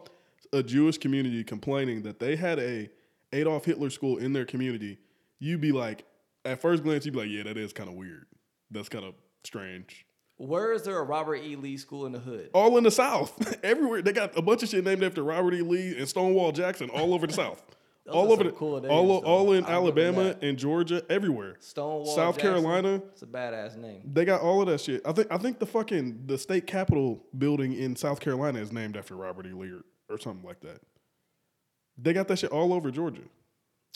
a Jewish community complaining that they had a Adolf Hitler school in their community, you'd be like, at first glance, you'd be like, yeah, that is kind of weird. That's kind of strange. Where is there a Robert E. Lee school in the hood? all in the South. Everywhere they got a bunch of shit named after Robert E. Lee and Stonewall Jackson all over the South. All over the cool all names, though. all in 'em Alabama and Georgia, everywhere. Stonewall. South Jackson. Carolina. It's a badass name. They got all of that shit. I think I think the fucking the state capitol building in South Carolina is named after Robert E. Lee or, or something like that. They got that shit all over Georgia.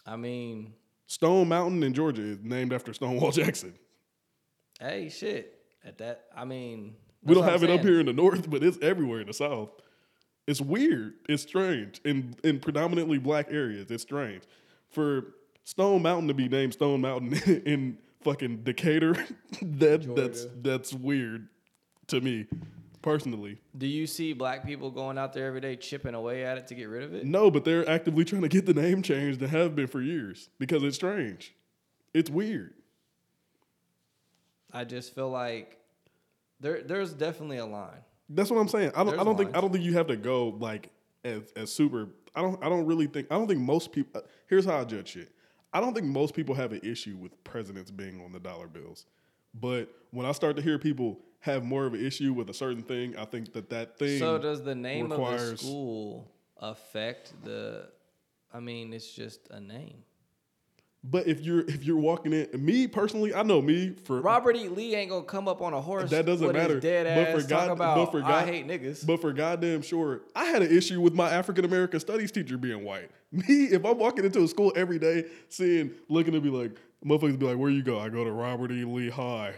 I mean, Stone Mountain in Georgia is named after Stonewall Jackson. hey, shit. At that, I mean, We don't have I'm it up here in the north, but it's everywhere in the south. It's weird. It's strange. In in predominantly black areas, it's strange. For Stone Mountain to be named Stone Mountain in fucking Decatur, that that's that's weird to me personally. Do you see black people going out there every day chipping away at it to get rid of it? No, but they're actively trying to get the name changed and have been for years because it's strange. It's weird. I just feel like there there's definitely a line. That's what I'm saying. I don't. There's I don't think. I don't think you have to go like as as super. I don't. I don't really think. I don't think most people. uh, Here's how I judge shit. I don't think most people have an issue with presidents being on the dollar bills, but when I start to hear people have more of an issue with a certain thing, I think that that thing. So does the name of the school affect the? I mean, it's just a name. But if you're if you're walking in, me personally, I know me for Robert E. Lee ain't gonna come up on a horse. That doesn't matter. Dead ass but for God, about but for God, I hate niggas. But for goddamn sure, I had an issue with my African American studies teacher being white. Me, if I'm walking into a school every day, seeing, looking to be like, motherfuckers be like, where you go? I go to Robert E. Lee High.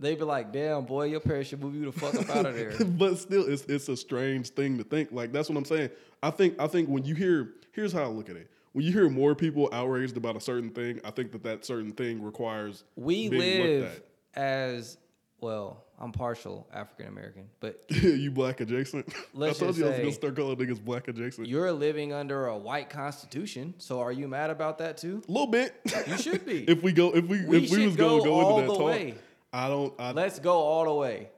they be like, "Damn, boy, your parents should move you the fuck up out of there." but still, it's it's a strange thing to think. Like that's what I'm saying. I think I think when you hear, here's how I look at it. When you hear more people outraged about a certain thing, I think that that certain thing requires We being looked live as well. I'm partial African American, but you black adjacent. Let's I told you I was gonna start calling niggas black adjacent. You're living under a white constitution. So are you mad about that too? A little bit. You should be. if we go, if we, We if we was gonna go go all into that the talk, way. I don't. I, Let's go all the way.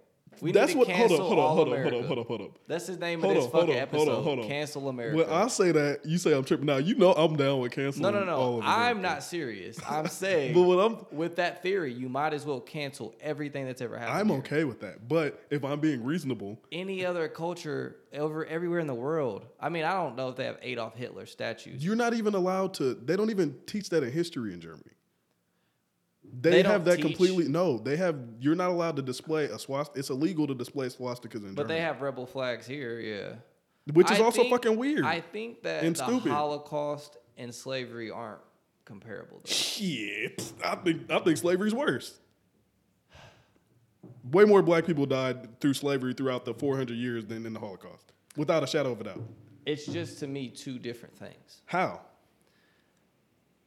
We that's need to what. Hold cancel on, hold on, hold on, hold on, hold on, hold on. That's the name Hold of this on, fucking on, episode. hold on, hold on. Cancel America. When I say that, you say I'm tripping. Now you know I'm down with canceling. no, no, no. I'm not serious. I'm saying But what I'm, with that theory, you might as well cancel everything that's ever happened. I'm here. okay with that. But if I'm being reasonable, Any other culture over everywhere in the world. I mean, I don't know if they have Adolf Hitler statues. you're not even allowed to. They don't even teach that in history in Germany. They, They have that teach- completely. No, they have. You're not allowed to display a swastika. It's illegal to display swastikas in but Germany, they have rebel flags here, yeah. which is I also think- fucking weird. I think that and the stupid. Holocaust and slavery aren't comparable. Though. Shit, I think I think slavery's worse. Way more black people died through slavery throughout the 400 years than in the Holocaust, without a shadow of a doubt. It's just to me two different things. How?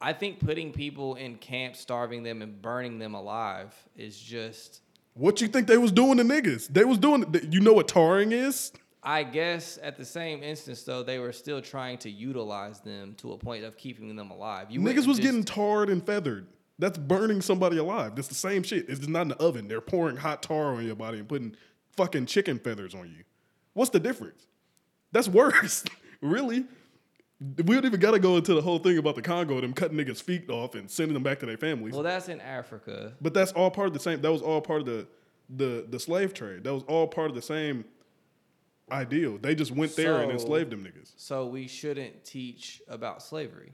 I think putting people in camps, starving them, and burning them alive is just. What you think they was doing to niggas? They was doing. You know what tarring is? I guess at the same instance, though, they were still trying to utilize them to a point of keeping them alive. You Niggas was just- getting tarred and feathered. That's burning somebody alive. That's the same shit. It's just not in the oven. They're pouring hot tar on your body and putting fucking chicken feathers on you. What's the difference? That's worse. really? We don't even got to go into the whole thing about the Congo, them cutting niggas' feet off and sending them back to their families. Well, that's in Africa. but that's all part of the same. That was all part of the the the slave trade. That was all part of the same ideal. They just went there and enslaved them niggas. So we shouldn't teach about slavery.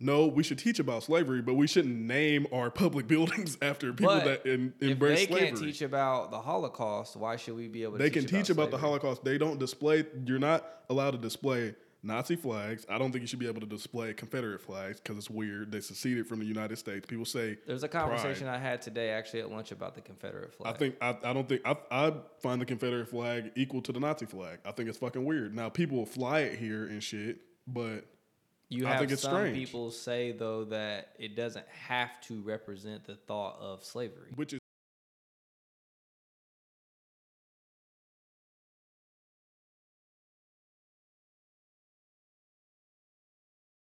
No, we should teach about slavery, but we shouldn't name our public buildings after people But that in, if embrace they slavery. can't teach about the Holocaust, why should we be able to they teach can teach about, the? Holocaust. They don't display. You're not allowed to display Nazi flags. I don't think you should be able to display Confederate flags because it's weird. They seceded from the United States. People say There's a conversation I had today actually at lunch about the Confederate flag. I think I, I don't think I, I find the Confederate flag equal to the Nazi flag. I think it's fucking weird. Now people fly it here and shit, but You I have think it's some strange. people say though that it doesn't have to represent the thought of slavery. which is